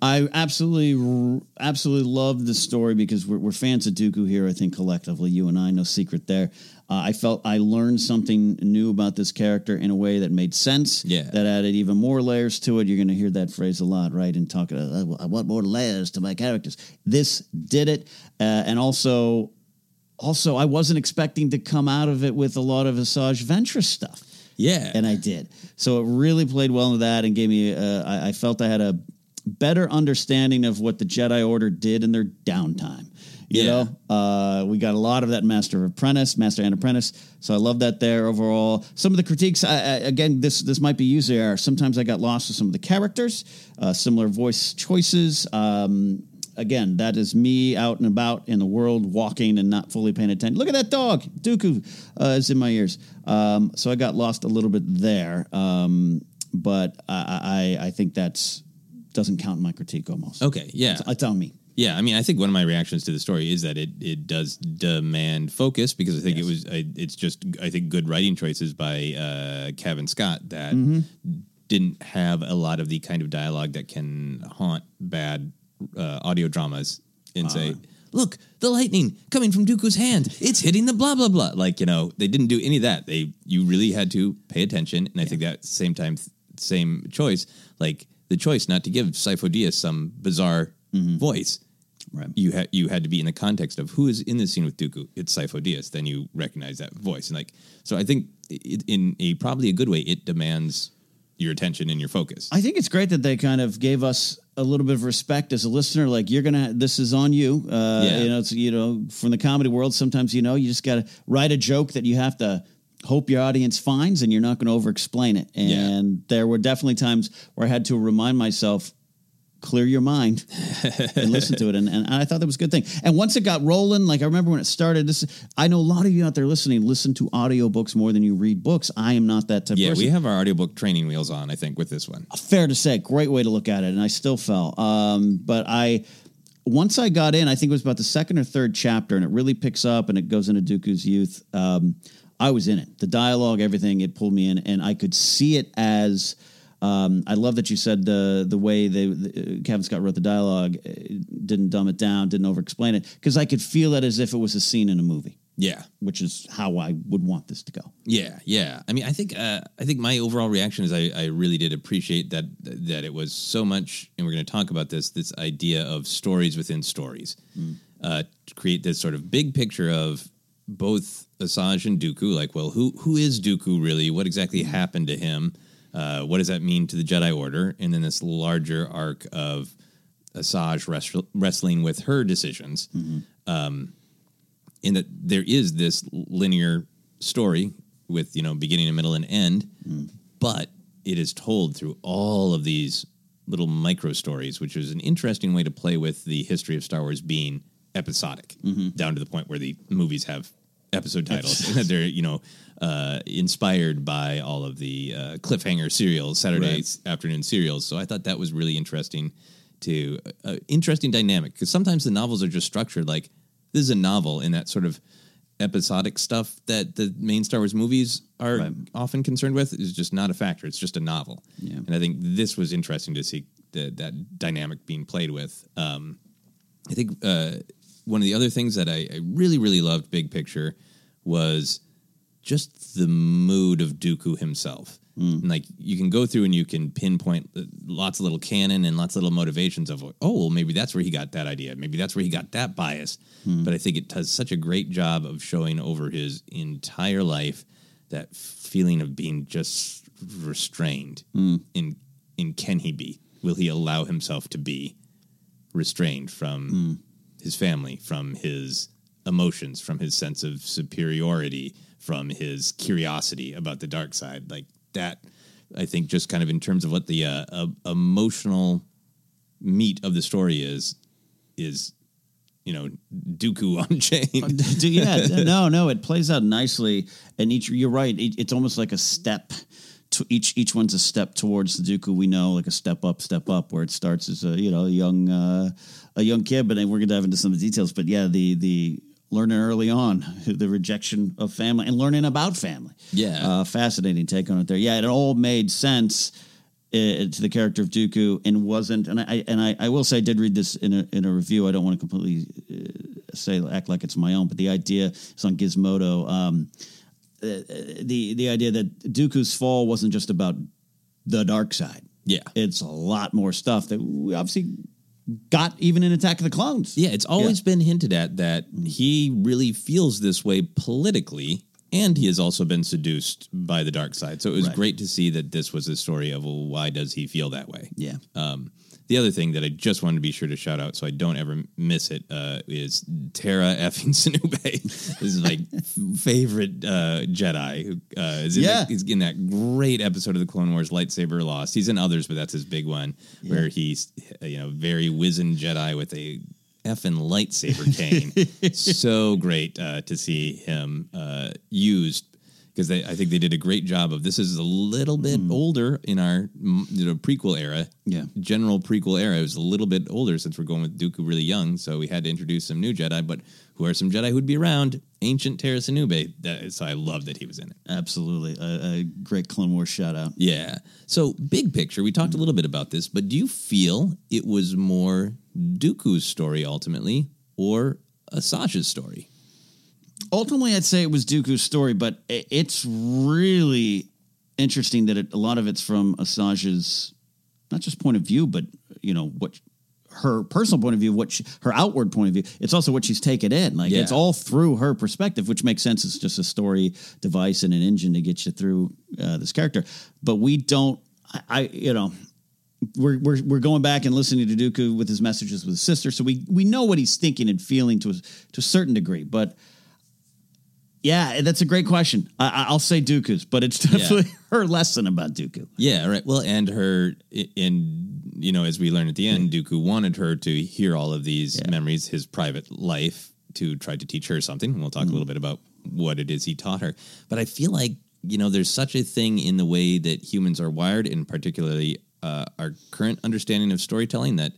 I absolutely, absolutely love the story because we're, we're fans of Dooku here. I think collectively, you and I, no secret there. Uh, I felt I learned something new about this character in a way that made sense. Yeah. that added even more layers to it. You're going to hear that phrase a lot, right? And talking, uh, I want more layers to my characters. This did it, uh, and also, also, I wasn't expecting to come out of it with a lot of Asajj Ventress stuff Yeah, and I did. So it really played well into that and gave me. Uh, I, I felt I had a better understanding of what the Jedi Order did in their downtime. You Yeah. know, uh, we got a lot of that Master Apprentice, Master and Apprentice. So I love that there overall. Some of the critiques, I, I, again, this this might be user there. Sometimes I got lost with some of the characters, uh, similar voice choices. Um, again, that is me out and about in the world, walking and not fully paying attention. Look at that dog, Dooku, uh, is in my ears. Um, so I got lost a little bit there, um, but I, I I think that's doesn't count in my critique almost. Okay, yeah. it's, it's on me. Yeah, I mean, I think one of my reactions to the story is that it it does demand focus because I think it was I, it's just I think good writing choices by uh, Cavan Scott that Mm-hmm. didn't have a lot of the kind of dialogue that can haunt bad uh, audio dramas and say. Uh-huh. Look, the lightning coming from Dooku's hand. It's hitting the blah blah blah. Like you know, they didn't do any of that. They you really had to pay attention, and I think that same time, same choice, like the choice not to give Sifo Dyas some bizarre voice. Right. You had you had to be in the context of who is in the scene with Dooku. It's Sifo Dyas. Then you recognize that voice, and like so. I think it, in a probably a good way, it demands your attention and your focus. I think it's great that they kind of gave us a little bit of respect as a listener. Like you're gonna, this is on you. Uh, Yeah. You know, it's you know from the comedy world. Sometimes you know you just got to write a joke that you have to hope your audience finds, and you're not going to over explain it. And there were definitely times where I had to remind myself. Clear your mind and listen to it, and, and I thought that was a good thing. And once it got rolling, like I remember when it started. This, I know a lot of you out there listening listen to audiobooks more than you read books. I am not that type. of yeah, person we have our audiobook training wheels on. I think with this one. fair to say, great way to look at it, and I still fell. Um, but I, once I got in, I think it was about the second or third chapter, and it really picks up and it goes into Dooku's youth. Um, I was in it. The dialogue, everything, it pulled me in, and I could see it as. Um, I love that you said the the way they the, Cavan Scott wrote the dialogue uh, didn't dumb it down, didn't over explain it, because I could feel it as if it was a scene in a movie, Yeah, which is how I would want this to go. Yeah, yeah. I mean, I think uh, I think my overall reaction is I, I really did appreciate that that it was so much, and we're going to talk about this this idea of stories within stories, uh, to create this sort of big picture of both Asajj and Dooku. Like, well, who who is Dooku really? What exactly happened to him? Uh, what does that mean to the Jedi Order? And then this larger arc of Asajj wrest- wrestling with her decisions in that there is this linear story with you know beginning and middle and end but it is told through all of these little micro stories which is an interesting way to play with the history of star wars being episodic Mm-hmm. down to the point where the movies have episode titles that they're you know uh, inspired by all of the uh, cliffhanger serials, Saturday Right. afternoon serials. So I thought that was really interesting to uh, interesting dynamic because sometimes the novels are just structured like this is a novel in that sort of episodic stuff that the main Star Wars movies are Right. often concerned with is just not a factor. It's just a novel. Yeah. And I think this was interesting to see the, that dynamic being played with. Um, I think uh, one of the other things that I, I really, really loved, big picture, was just the mood of Dooku himself. Hmm. And like you can go through and you can pinpoint lots of little canon and lots of little motivations of oh well maybe that's where he got that idea. Maybe that's where he got that bias. Hmm. But I think it does such a great job of showing over his entire life that feeling of being just restrained hmm. in in can he be? Will he allow himself to be restrained from his family, from his emotions, from his sense of superiority, from his curiosity about the dark side. Like that, I think, just kind of in terms of what the uh, uh, emotional meat of the story is, is you know Dooku on chain. Yeah, no, no, it plays out nicely, and each you're right. It, it's almost like a step. To each each one's a step towards the Dooku we know, like a step up, step up, where it starts as a you know a young uh, a young kid, but then we're gonna dive into some of the details. But yeah, the the learning early on the rejection of family and learning about family. Yeah. uh, fascinating take on it there. Yeah, it all made sense uh, to the character of Dooku and wasn't. And I and I, I will say I did read this in a in a review. I don't want to completely uh, say act like it's my own, but the idea is on Gizmodo. Um, the the idea that Dooku's fall wasn't just about the dark side. Yeah. It's a lot more stuff that we obviously got even in Attack of the Clones. Yeah, it's always been hinted at that he really feels this way politically, and he has also been seduced by the dark side. So it was Right. great to see that this was a story of well, why does he feel that way? Yeah. Um, the other thing that I just wanted to be sure to shout out, so I don't ever miss it, uh, is Tera effing Sinube. this is my favorite uh, Jedi. who, Uh, is in Yeah. that, he's in that great episode of the Clone Wars, Lightsaber Lost. He's in others, but that's his big one, where he's you know very wizened Jedi with a effing lightsaber cane. so great uh, to see him uh, used because I think they did a great job of this is a little bit older in our mm, you know prequel era. Yeah. general prequel era it was a little bit older since we're going with Dooku really young, so we had to introduce some new Jedi. But who are some Jedi who'd be around? Ancient Tera Sinube. That, so I love that he was in it. Absolutely, a, a great Clone Wars shout out. Yeah. So big picture, we talked a little bit about this, but do you feel it was more Dooku's story ultimately or Asajj's story? Ultimately i'd say it was dooku's story but it's really interesting that it, a lot of it's from asajj's not just point of view but you know what her personal point of view what she, her outward point of view. It's also what she's taken in. Like it's all through her perspective which makes sense. It's just a story device and an engine to get you through uh, this character. But we don't I, I you know we're, we're we're going back and listening to Dooku with his messages with his sister, so we we know what he's thinking and feeling to a, to a certain degree. But yeah, that's a great question. I, I- I'll say Dooku's, but it's definitely her lesson about Dooku. Yeah, right. Well, and her in you know, as we learn at the end, hmm. Dooku wanted her to hear all of these memories, his private life, to try to teach her something. And we'll talk a little hmm. bit about what it is he taught her. But I feel like you know, there's such a thing in the way that humans are wired, and particularly uh, our current understanding of storytelling, that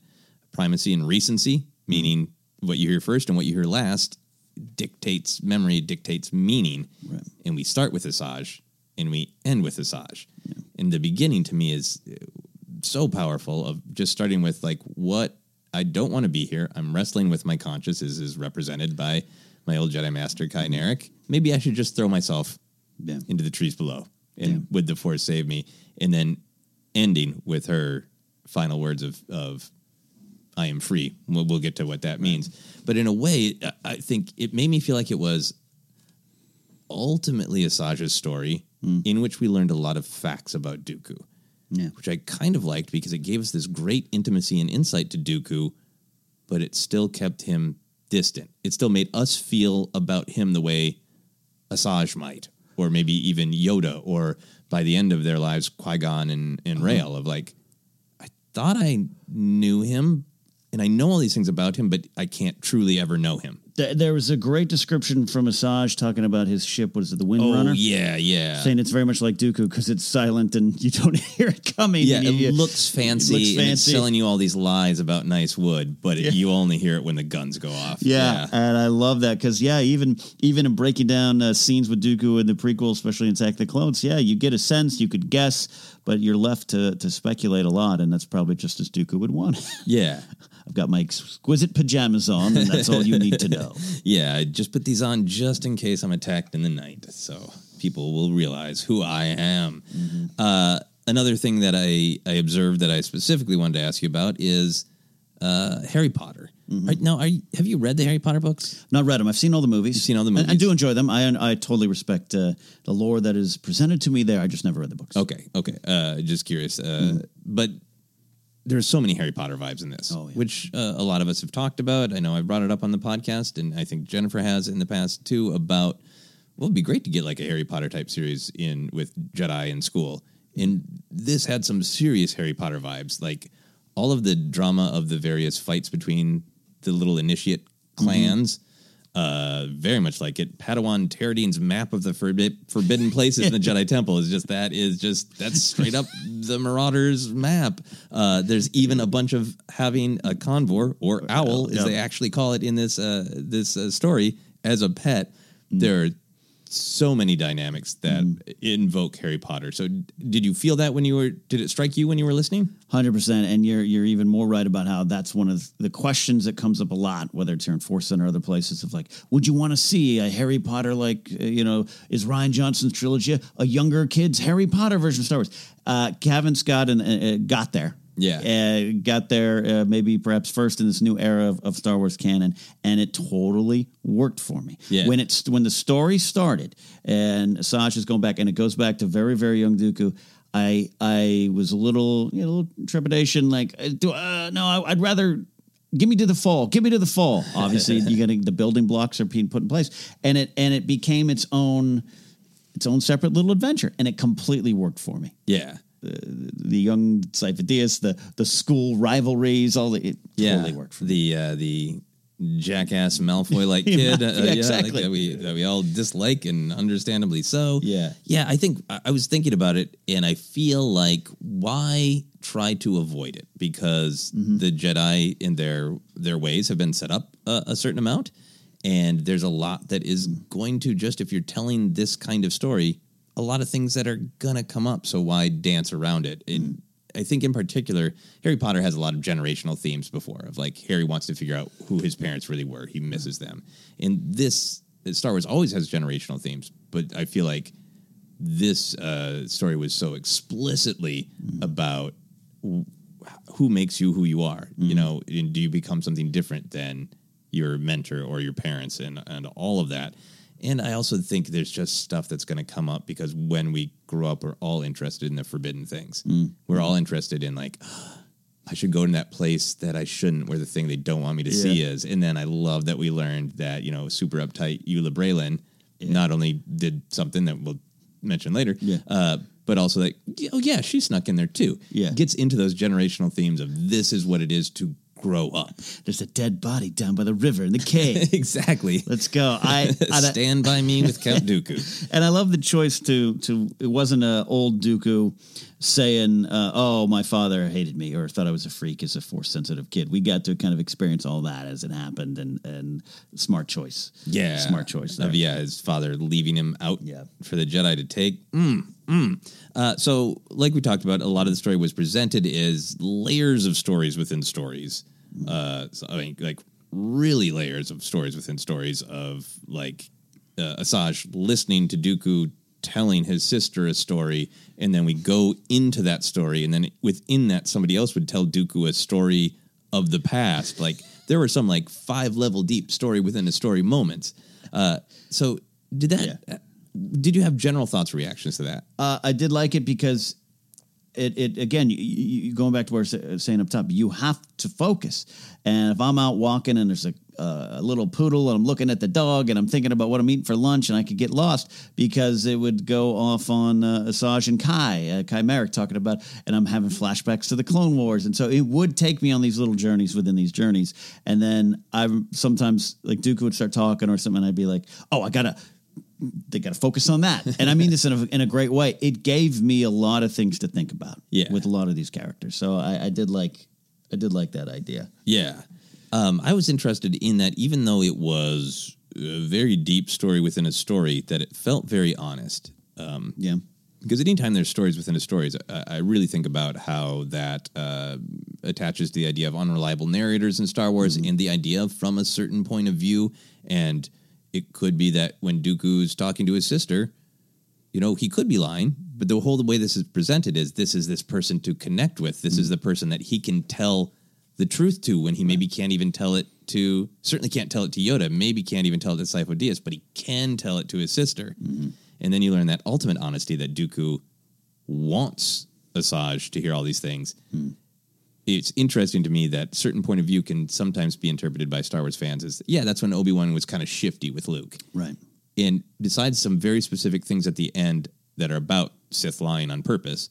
primacy and recency, hmm. meaning what you hear first and what you hear last, dictates memory, dictates meaning. Right. And we start with Asajj and we end with Asajj. And the beginning to me is uh, so powerful of just starting with like what I don't want to be here. I'm wrestling with my conscience as is represented by my old Jedi Master Ky Narec. Maybe I should just throw myself Yeah. into the trees below and would the force save me? And then ending with her final words of of I am free. We'll, we'll get to what that means. But in a way, I- think it made me feel like it was ultimately Asajj's story hmm. in which we learned a lot of facts about Dooku, Yeah. which I kind of liked because it gave us this great intimacy and insight to Dooku, but it still kept him distant. It still made us feel about him the way Asajj might, or maybe even Yoda, or by the end of their lives, Qui Gon and, and uh-huh. Rael, of like, I thought I knew him, and I know all these things about him, but I can't truly ever know him. Th- There was a great description from Asajj talking about his ship. Was it the Windrunner? Oh yeah, yeah. Saying it's very much like Dooku because it's silent and you don't hear it coming. Yeah, it you- looks fancy, It looks and it's fancy. selling you all these lies about nice wood, but it- you only hear it when the guns go off. Yeah, and I love that because yeah, even even in breaking down uh, scenes with Dooku in the prequel, especially in Attack the Clones, yeah, you get a sense, you could guess, but you're left to to speculate a lot, and that's probably just as Dooku would want. yeah, I've got my exquisite pajamas on, and that's all you need to know. yeah. I just put these on just in case I'm attacked in the night, so people will realize who I am. Mm-hmm. Uh, another thing that I I observed that I specifically wanted to ask you about is uh, Harry Potter. Mm-hmm. Right now, are you, have you read the Harry Potter books? Not read them. I've seen all the movies. You've seen all the And I movies. do enjoy them. I I totally respect uh, the lore that is presented to me there. I just never read the books. Okay, okay. Uh, just curious, uh, Mm. but there's so many Harry Potter vibes in this, Oh, which uh, a lot of us have talked about. I know I brought it up on the podcast, and I think Jennifer has in the past too. About well, it'd be great to get like a Harry Potter type series in with Jedi in school. And this had some serious Harry Potter vibes, like all of the drama of the various fights between the little initiate clans. Uh, very much like it. Padawan Terradine's map of the forbid, forbidden places in the Jedi Temple is just that is just that's straight up the Marauders map. Uh, there's even a bunch of having a convor or owl, as Yep. they actually call it in this uh, this uh, story, as a pet. There are so many dynamics that invoke Harry Potter. So, did you feel that when you were? Did it strike you when you were listening? Hundred percent, and you're you're even more right about how that's one of the questions that comes up a lot, whether it's here in Force Center or other places. Of like, would you want to see a Harry Potter like uh, you know is Rian Johnson's trilogy a younger kids Harry Potter version of Star Wars? Uh, Cavan Scott and uh, uh, got there. Yeah. uh, got there uh, maybe perhaps first in this new era of, of Star Wars canon, and it totally worked for me. Yeah. When it's when the story started, and Asajj's going back, and it goes back to very very young Dooku. I I was a little you know, a little trepidation, like uh, do uh, no, I, I'd rather. Give me to the fall. Give me to the fall. Obviously, you getting the building blocks are being put in place, and it and it became its own, its own separate little adventure, and it completely worked for me Yeah, the young Sifo-Dyas, the the school rivalries, all the it yeah. totally worked for me. the uh, the jackass Malfoy like Yeah, kid, uh, yeah, like exactly. that we that we all dislike and understandably so. Yeah. yeah. I think I I was thinking about it, and I feel like why try to avoid it because Mm-hmm. the Jedi in their their ways have been set up a, a certain amount, and there's a lot that is Mm-hmm. going to just if you're telling this kind of story, a lot of things that are gonna come up. So why dance around it? Mm-hmm. And I think in particular, Harry Potter has a lot of generational themes before of like Harry wants to figure out who his parents really were. He misses them. And this Star Wars always has generational themes, but I feel like this uh, story was so explicitly about wh- who makes you who you are. You know, and do you become something different than your mentor or your parents and and all of that. And I also think there's just stuff that's going to come up because when we grow up, we're all interested in the forbidden things. We're all interested in like, I should go to that place that I shouldn't, where the thing they don't want me to see is. And then I love that we learned that you know, super uptight Yula Braylon not only did something that we'll mention later, Yeah. uh, but also that oh yeah, she snuck in there too. Yeah. gets into those generational themes of this is what it is to grow up. There's a dead body down by the river in the cave. exactly. Let's go. I, I Stand by me with Count Dooku. and I love the choice to to. It wasn't a old Dooku saying, uh, "Oh, my father hated me" or thought I was a freak as a force sensitive kid. We got to kind of experience all that as it happened, and and smart choice. Yeah, smart choice. There. Of, yeah, his father leaving him out Yeah. for the Jedi to take. Mm, mm. Uh, so, like we talked about, a lot of the story was presented as layers of stories within stories. Uh, so, I mean, like really layers of stories within stories of like uh, Asajj listening to Dooku telling his sister a story, and then we go into that story, and then within that, somebody else would tell Dooku a story of the past. Like there were some like five level deep story within a story moments. Uh, so did that? uh, Did you have general thoughts, or reactions to that? Uh, I did like it because it, it again, you, you, going back to what I was saying up top, you have to focus. And if I'm out walking and there's a a little poodle and I'm looking at the dog and I'm thinking about what I'm eating for lunch and I could get lost because it would go off on uh, Asajj and Ky, uh, Ky Narec talking about, and I'm having flashbacks to the Clone Wars. And so it would take me on these little journeys within these journeys. And then I sometimes, like duke would start talking or something, and I'd be like, oh, I gotta, they got to focus on that. And I mean this in a, in a great way. It gave me a lot of things to think about Yeah. with a lot of these characters. So I, I did like, I did like that idea. Yeah. Um, I was interested in that, even though it was a very deep story within a story, that it felt very honest. Um, yeah. Because anytime there's stories within a story, I, I really think about how that uh, attaches to the idea of unreliable narrators in Star Wars and the idea from a certain point of view. And it could be that when Dooku's talking to his sister, you know, he could be lying, but the whole way this is presented is this is this person to connect with. This is mm. the person that he can tell the truth to when he maybe can't even tell it to, certainly can't tell it to Yoda, maybe can't even tell it to Sifo Dyas, but he can tell it to his sister. Mm-hmm. And then you learn that ultimate honesty that Dooku wants Asajj to hear all these things. Hmm. It's interesting to me that certain point of view can sometimes be interpreted by Star Wars fans as, yeah, that's when Obi Wan was kind of shifty with Luke. Right. And besides some very specific things at the end that are about Sith lying on purpose,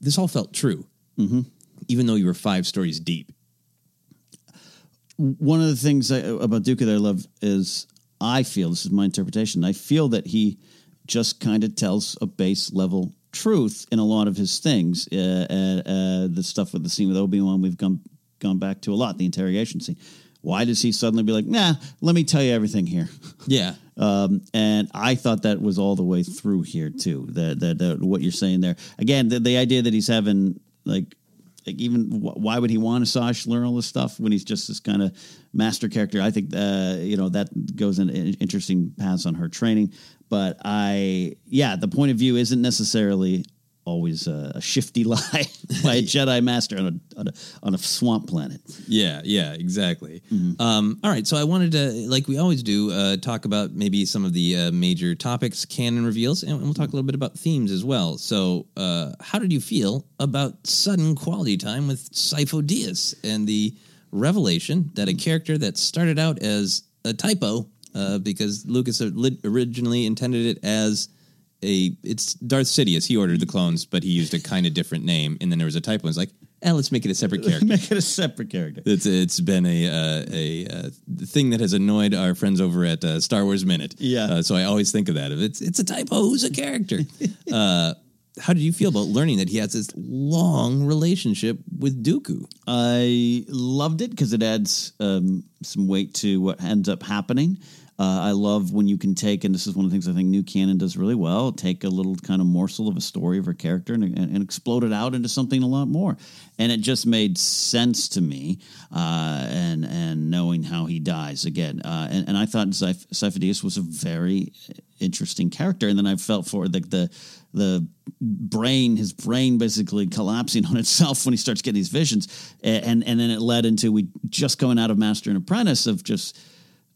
this all felt true. Mm-hmm. Even though you were five stories deep. one of the things I, about Dooku that I love is I feel this is my interpretation. I feel that he just kind of tells a base level truth in a lot of his things. Uh, uh, uh, the stuff with the scene with Obi Wan, we've gone gone back to a lot. The interrogation scene. Why does he suddenly be like, "Nah, let me tell you everything here"? Yeah. Um, and I thought that was all the way through here too. That that, that what you're saying there again, the, the idea that he's having like like even why would he want Asajj to learn all this stuff when he's just this kind of master character? I think uh, you know that goes in in interesting paths on her training. But I yeah, the point of view isn't necessarily always a, a shifty lie by a Jedi master on a, on a on a swamp planet. Yeah, yeah, exactly. Mm-hmm. Um, all right, so I wanted to, like we always do, uh, talk about maybe some of the uh, major topics, canon reveals, and we'll talk a little bit about themes as well. So, uh, how did you feel about sudden quality time with Sifo Dyas and the revelation that a character that started out as a typo, uh, because Lucas originally intended it as a it's Darth Sidious. He ordered the clones, but he used a kind of different name, and then there was a typo. It's like, eh, let's make it a separate character. Make it a separate character. It's it's been a uh, a uh, thing that has annoyed our friends over at uh, Star Wars Minute. Yeah. Uh, so I always think of that. If it's it's a typo, who's a character? how did you feel about learning that he has this long relationship with Dooku? I loved it because it adds um, some weight to what ends up happening. Uh, I love when you can take, and this is one of the things I think New Canon does really well, take a little kind of morsel of a story of a character and, and, and explode it out into something a lot more. And it just made sense to me, uh, and and knowing how he dies again. Uh, and, and I thought Sifo-Dyas was a very interesting character, and then I felt for the the the brain, his brain basically collapsing on itself when he starts getting these visions, and and then it led into we just coming out of Master and Apprentice of just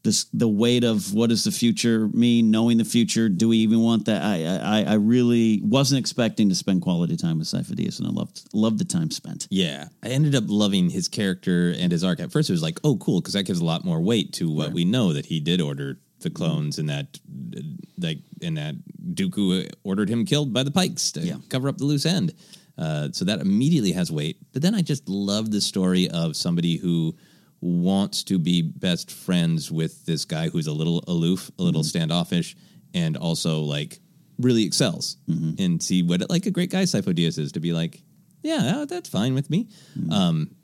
this the weight of what does the future mean, knowing the future. Do we even want that? I I, I really wasn't expecting to spend quality time with Sifo-Dyas, and I loved loved the time spent. Yeah, I ended up loving his character and his arc. At first, it was like, oh, cool, because that gives a lot more weight to what we know that he did order the clones and that, uh, like, and that Dooku ordered him killed by the Pikes to cover up the loose end. Uh, so that immediately has weight. But then I just love the story of somebody who wants to be best friends with this guy who's a little aloof, a little standoffish, and also like really excels and see what like a great guy Sifo Dyas is to be like, yeah, uh, that's fine with me. Um,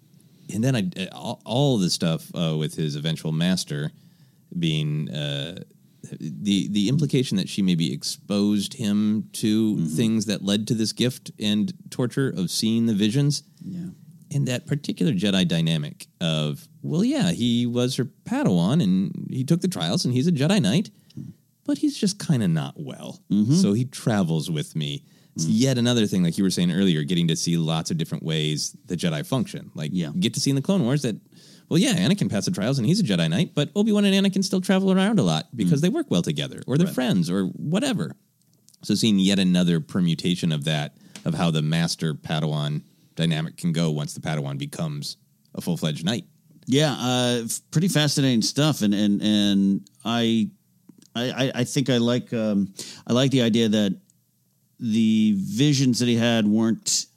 and then I all, all the stuff uh, with his eventual master being uh, the the implication that she maybe exposed him to mm-hmm. things that led to this gift and torture of seeing the visions. Yeah. And that particular Jedi dynamic of, well, yeah, he was her Padawan and he took the trials and he's a Jedi Knight, hmm. but he's just kind of not well. Mm-hmm. So he travels with me. It's hmm. yet another thing, like you were saying earlier, getting to see lots of different ways the Jedi function. Like, you get to see in the Clone Wars that, well, yeah, Anakin passed the trials and he's a Jedi Knight, but Obi Wan and Anakin still travel around a lot because they work well together or they're friends or whatever. So seeing yet another permutation of that, of how the Master Padawan dynamic can go once the Padawan becomes a full fledged Knight. Yeah, uh, pretty fascinating stuff, and and and I, I, I- I think I like um, I like the idea that the visions that he had weren't.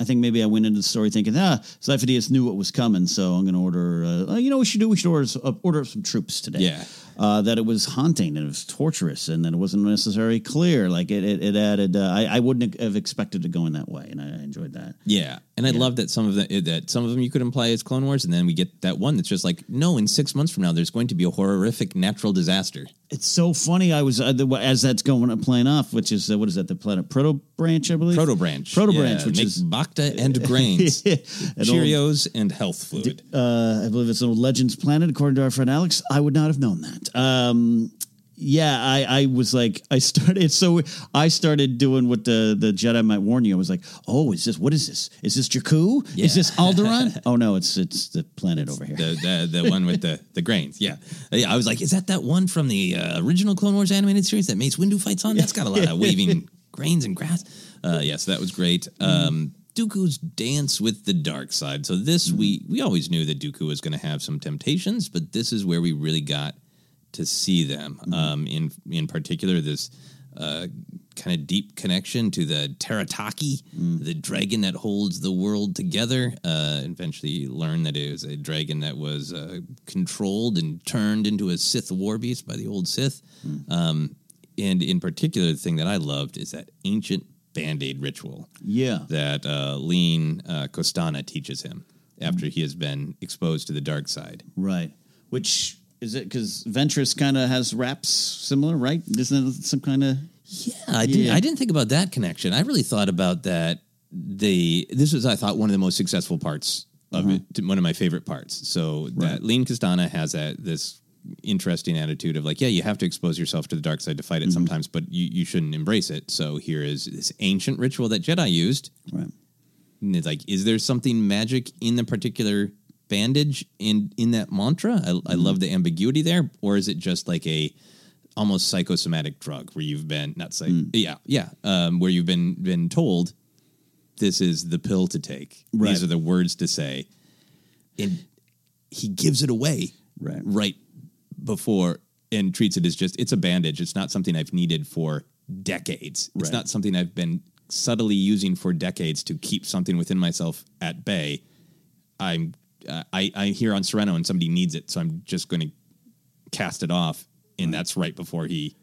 I think maybe I went into the story thinking, ah, Sifo-Dyas knew what was coming, so I'm going to order. Uh, you know, what we should do. We should order uh, order some troops today. Yeah. Uh, that it was haunting and it was torturous, and that it wasn't necessarily clear. Like it, it, it added. Uh, I, I wouldn't have expected it going that way, and I enjoyed that. Yeah, and I love that some of the that some of them you could imply as Clone Wars, and then we get that one that's just like, no, in six months from now, there's going to be a horrific natural disaster. It's so funny. I was uh, the, as that's going uh, playing off, which is uh, what is that? The planet Proto Branch, I believe. Protobranch, Proto Yeah, Branch, which make is Bacta and grains, old- Cheerios and health fluid. uh, I believe it's an old Legends planet, according to our friend Alex. I would not have known that. Um, yeah, I, I was like, I started. So I started doing what the the Jedi might warn you. I was like, oh, is this what is this? Is this Jakku? Is this Alderaan? oh no, it's it's the planet over here. the the, the one with the, the grains. Yeah. Yeah. I was like, is that that one from the uh, original Clone Wars animated series that Mace Windu fights on? That's got a lot of waving grains and grass. Uh, yes, yeah, so that was great. Um, Dooku's dance with the dark side. So this we we always knew that Dooku was going to have some temptations, but this is where we really got to see them. Um, in in particular, this uh, kind of deep connection to the Terataki, the dragon that holds the world together. Uh, eventually, learn that it was a dragon that was uh, controlled and turned into a Sith war beast by the old Sith. Um, and in particular, the thing that I loved is that ancient band aid ritual Yeah, that uh, Lene uh, Kostana teaches him after he has been exposed to the dark side. right. Which is it? Because Ventress kind of has raps similar, right? Isn't it some kind of Yeah, I didn't. Yeah. I didn't think about that connection. I really thought about that. They this was I thought one of the most successful parts of uh-huh. it. One of my favorite parts. So that Lene Kostana has that this interesting attitude of like, yeah, you have to expose yourself to the dark side to fight it mm-hmm. sometimes, but you, you shouldn't embrace it. So here is this ancient ritual that Jedi used. right? And it's like, is there something magic in the particular bandage in in that mantra? I, I love the ambiguity there, or is it just like a almost psychosomatic drug where you've been not psych, yeah, yeah, um, where you've been been told this is the pill to take. Right. These are the words to say, and he gives it away Right. right before and treats it as just it's a bandage. It's not something I've needed for decades. It's not something I've been subtly using for decades to keep something within myself at bay. I'm uh, I I'm here on Sereno and somebody needs it, so I'm just going to cast it off, and that's right before he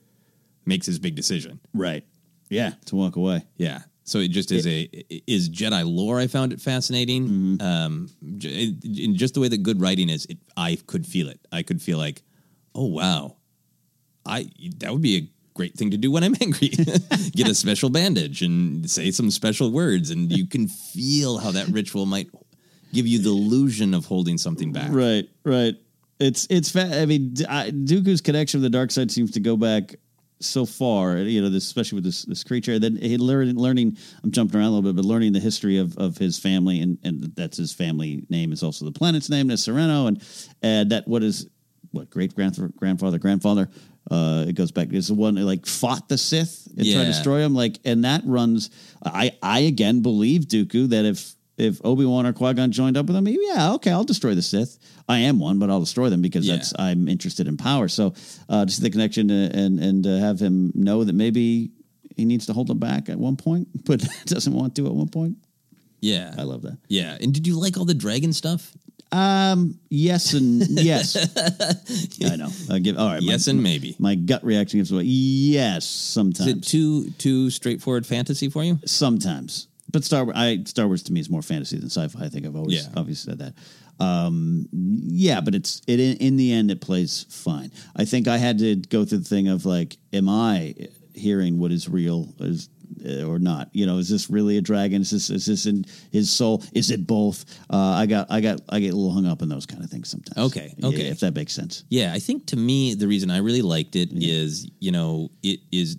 makes his big decision. Right. Yeah, to walk away. Yeah. So it just is a is Jedi lore. I found it fascinating. Um, in just the way that good writing is, it, I could feel it. I could feel like, oh wow, I that would be a great thing to do when I'm angry. Get a special bandage and say some special words, and you can feel how that ritual might give you the illusion of holding something back. Right, right. It's it's. Fa- I mean, I, Dooku's connection with the dark side seems to go back so far. You know, this, especially with this this creature. Then he learning learning. I'm jumping around a little bit, but learning the history of, of his family, and and that's his family name is also the planet's name, is Sereno, and and that what is what great grandfather grandfather grandfather. Uh, it goes back. Is the one that like fought the Sith and tried to destroy him. Like, and that runs. I I again believe Dooku that if if Obi Wan or Qui Gon joined up with him, yeah, okay, I'll destroy the Sith. I am one, but I'll destroy them because Yeah. that's I'm interested in power. So uh, just the connection and and uh, have him know that maybe he needs to hold them back at one point, but doesn't want to at one point. Yeah, I love that. Yeah, and did you like all the dragon stuff? Um, yes and yes. I know. I give all right. Yes my, and maybe. My gut reaction gives away. Yes, Is sometimes. it too too straightforward fantasy for you? sometimes. But Star Wars, I Star Wars to me is more fantasy than sci-fi. I think I've always Yeah. obviously said that. Um, yeah, but it's it in, in the end it plays fine. I think I had to go through the thing of like, am I hearing what is real is uh, or not? You know, is this really a dragon? Is this is this in his soul? Is it both? Uh, I got I got I get a little hung up in those kind of things sometimes. Okay, Yeah, okay. if that makes sense. Yeah, I think to me the reason I really liked it is you know it is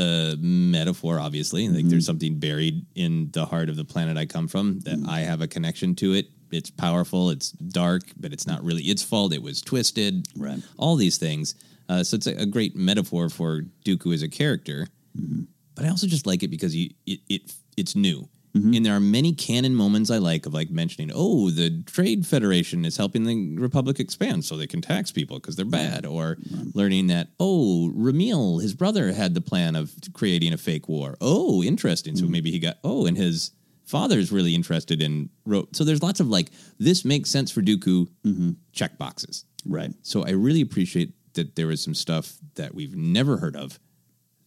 a metaphor. Obviously, like there's mm-hmm. something buried in the heart of the planet I come from that mm-hmm. I have a connection to it. It's powerful. It's dark, but it's not really its fault. It was twisted. Right. All these things. Uh, so it's a, a great metaphor for Dooku as a character. Mm-hmm. But I also just like it because you it, it it's new. Mm-hmm. And there are many canon moments I like of like mentioning, oh, the Trade Federation is helping the Republic expand so they can tax people because they're bad. Or learning that, oh, Ramil, his brother, had the plan of creating a fake war. Oh, interesting. So mm-hmm. maybe he got, oh, and his father's really interested in wrote. So there's lots of like, this makes sense for Dooku mm-hmm. check boxes. Right. So I really appreciate that there is some stuff that we've never heard of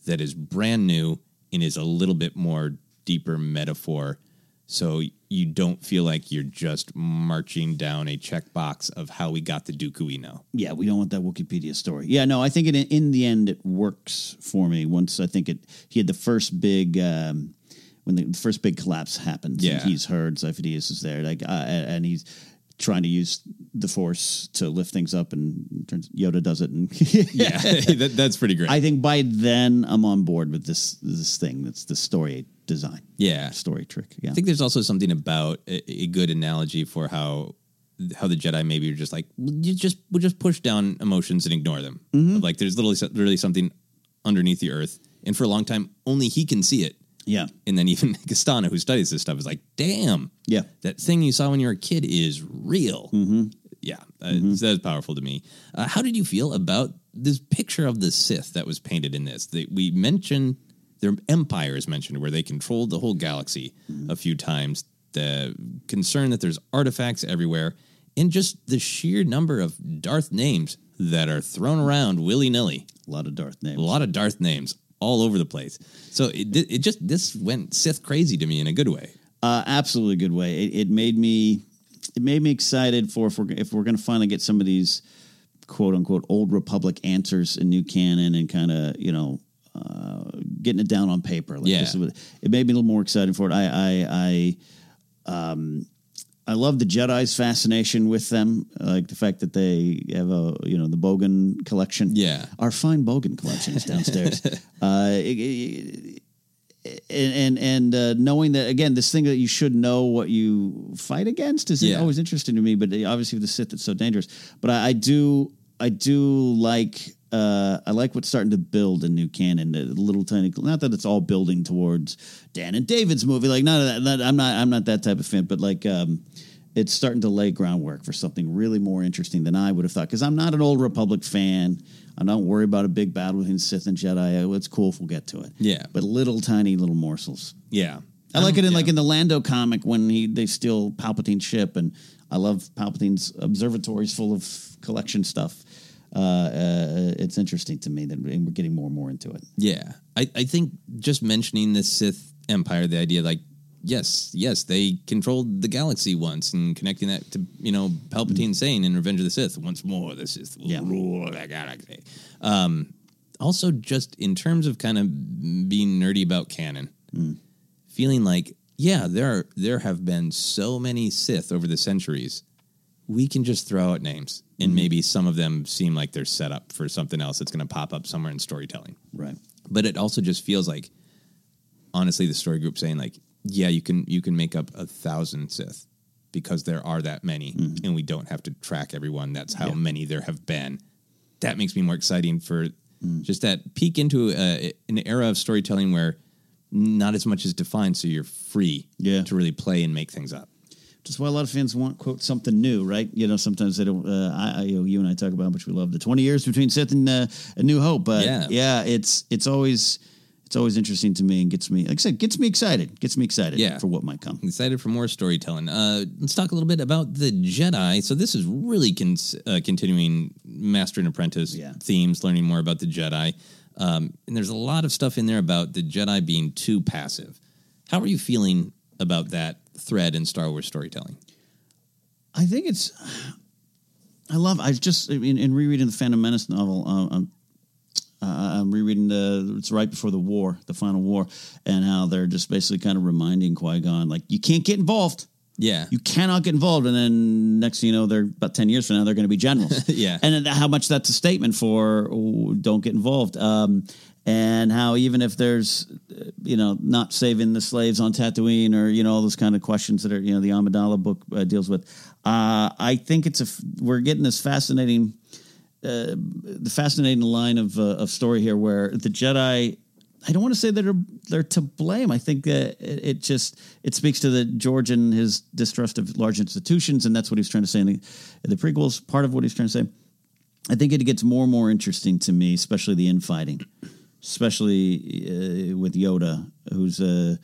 that is brand new and is a little bit more deeper metaphor. So you don't feel like you're just marching down a checkbox of how we got the Dooku we know. Yeah, we don't want that Wikipedia story. Yeah, no, I think it, in the end it works for me. Once I think it, he had the first big um, when the first big collapse happens. Yeah. he's heard Sifo-Dyas is there, like, uh, and he's trying to use the Force to lift things up, and turns Yoda does it, and Yeah, that, that's pretty great. I think by then I'm on board with this this thing. That's the story design. Yeah. story trick. Yeah, I think there's also something about a, a good analogy for how how the Jedi maybe are just like you just we'll just push down emotions and ignore them. Mm-hmm. Like there's literally literally something underneath the earth, and for a long time only he can see it. Yeah, and then even Kostana, who studies this stuff, is like, "Damn, yeah, that thing you saw when you were a kid is real." Mm-hmm. Yeah, uh, that's powerful to me. Uh, how did you feel about this picture of the Sith that was painted in this? That we mentioned their empire is mentioned where they controlled the whole galaxy a few times. The concern that there's artifacts everywhere, and just the sheer number of Darth names that are thrown around willy nilly. A lot of Darth names. A lot of Darth names all over the place. So it it just this went Sith crazy to me in a good way. Uh, absolutely good way. It, it made me it made me excited for if we're if we're going to finally get some of these quote unquote old Republic answers in new canon and kind of you know uh, getting it down on paper. Like Yeah. this it made me a little more excited for it. I I I um. I love the Jedi's fascination with them, like the fact that they have a you know the Bogan collection. Yeah, our fine Bogan collection is downstairs. uh, it- it- and and, and uh, knowing that again, this thing that you should know what you fight against is Yeah. always interesting to me. But obviously, with the Sith, it's so dangerous. But I, I do, I do like, uh, I like what's starting to build in new canon. The little tiny, not that it's all building towards Dan and David's movie. Like none of that. Not, I'm not, I'm not that type of fan. But like. um it's starting to lay groundwork for something really more interesting than I would have thought. Because I'm not an old Republic fan. I don't worry about a big battle between Sith and Jedi. It's cool if we'll get to it. Yeah. But little tiny little morsels. Yeah. I like it in like in the Lando comic when he they steal Palpatine's ship, and I love Palpatine's observatories full of collection stuff. Uh, uh, it's interesting to me that we're getting more and more into it. Yeah. I, I think just mentioning the Sith Empire, the idea like, yes, yes, they controlled the galaxy once and connecting that to, you know, Palpatine saying in Revenge of the Sith, once more the Sith will rule the galaxy. Um, also, just in terms of kind of being nerdy about canon, feeling like, yeah, there are, there have been so many Sith over the centuries. We can just throw out names, and mm-hmm. maybe some of them seem like they're set up for something else that's going to pop up somewhere in storytelling. Right. but it also just feels like honestly the story group saying like yeah you can you can make up a thousand sith because there are that many mm-hmm. and we don't have to track everyone. That's how Yeah. many there have been. That makes me more exciting for mm. just that peek into a, an era of storytelling where not as much is defined so you're free Yeah. to really play and make things up Just why a lot of fans want quote something new, right? You know, sometimes they don't. Uh, I, I, you, and I talk about how much we love the twenty years between Sith and uh, A New Hope, but Yeah. yeah, it's it's always it's always interesting to me and gets me like I said gets me excited, gets me excited Yeah. for what might come. excited for more storytelling. Uh, let's talk a little bit about the Jedi. So this is really con- uh, continuing Master and Apprentice themes, learning more about the Jedi. Um, and there's a lot of stuff in there about the Jedi being too passive. How are you feeling about that thread in Star Wars storytelling? I think it's. I love. I just in, in rereading the Phantom Menace novel. Uh, I'm, uh, I'm rereading the. It's right before the war, the final war, and how they're just basically kind of reminding Qui Gon, like you can't get involved. Yeah, You cannot get involved, and then next thing you know, they're about ten years from now, they're going to be generals. Yeah. and then how much that's a statement for oh, don't get involved. Um, and how even if there's, uh, you know, not saving the slaves on Tatooine or you know all those kind of questions that are you know the Amidala book uh, deals with. Uh, I think it's a we're getting this fascinating, uh, the fascinating line of uh, of story here where the Jedi I don't want to say that they're they're to blame. I think that it, it just it speaks to the George and his distrust of large institutions, and that's what he's trying to say in the, in the prequels. Part of what he's trying to say. I think it gets more and more interesting to me, especially the infighting, especially uh, with Yoda, who's uh,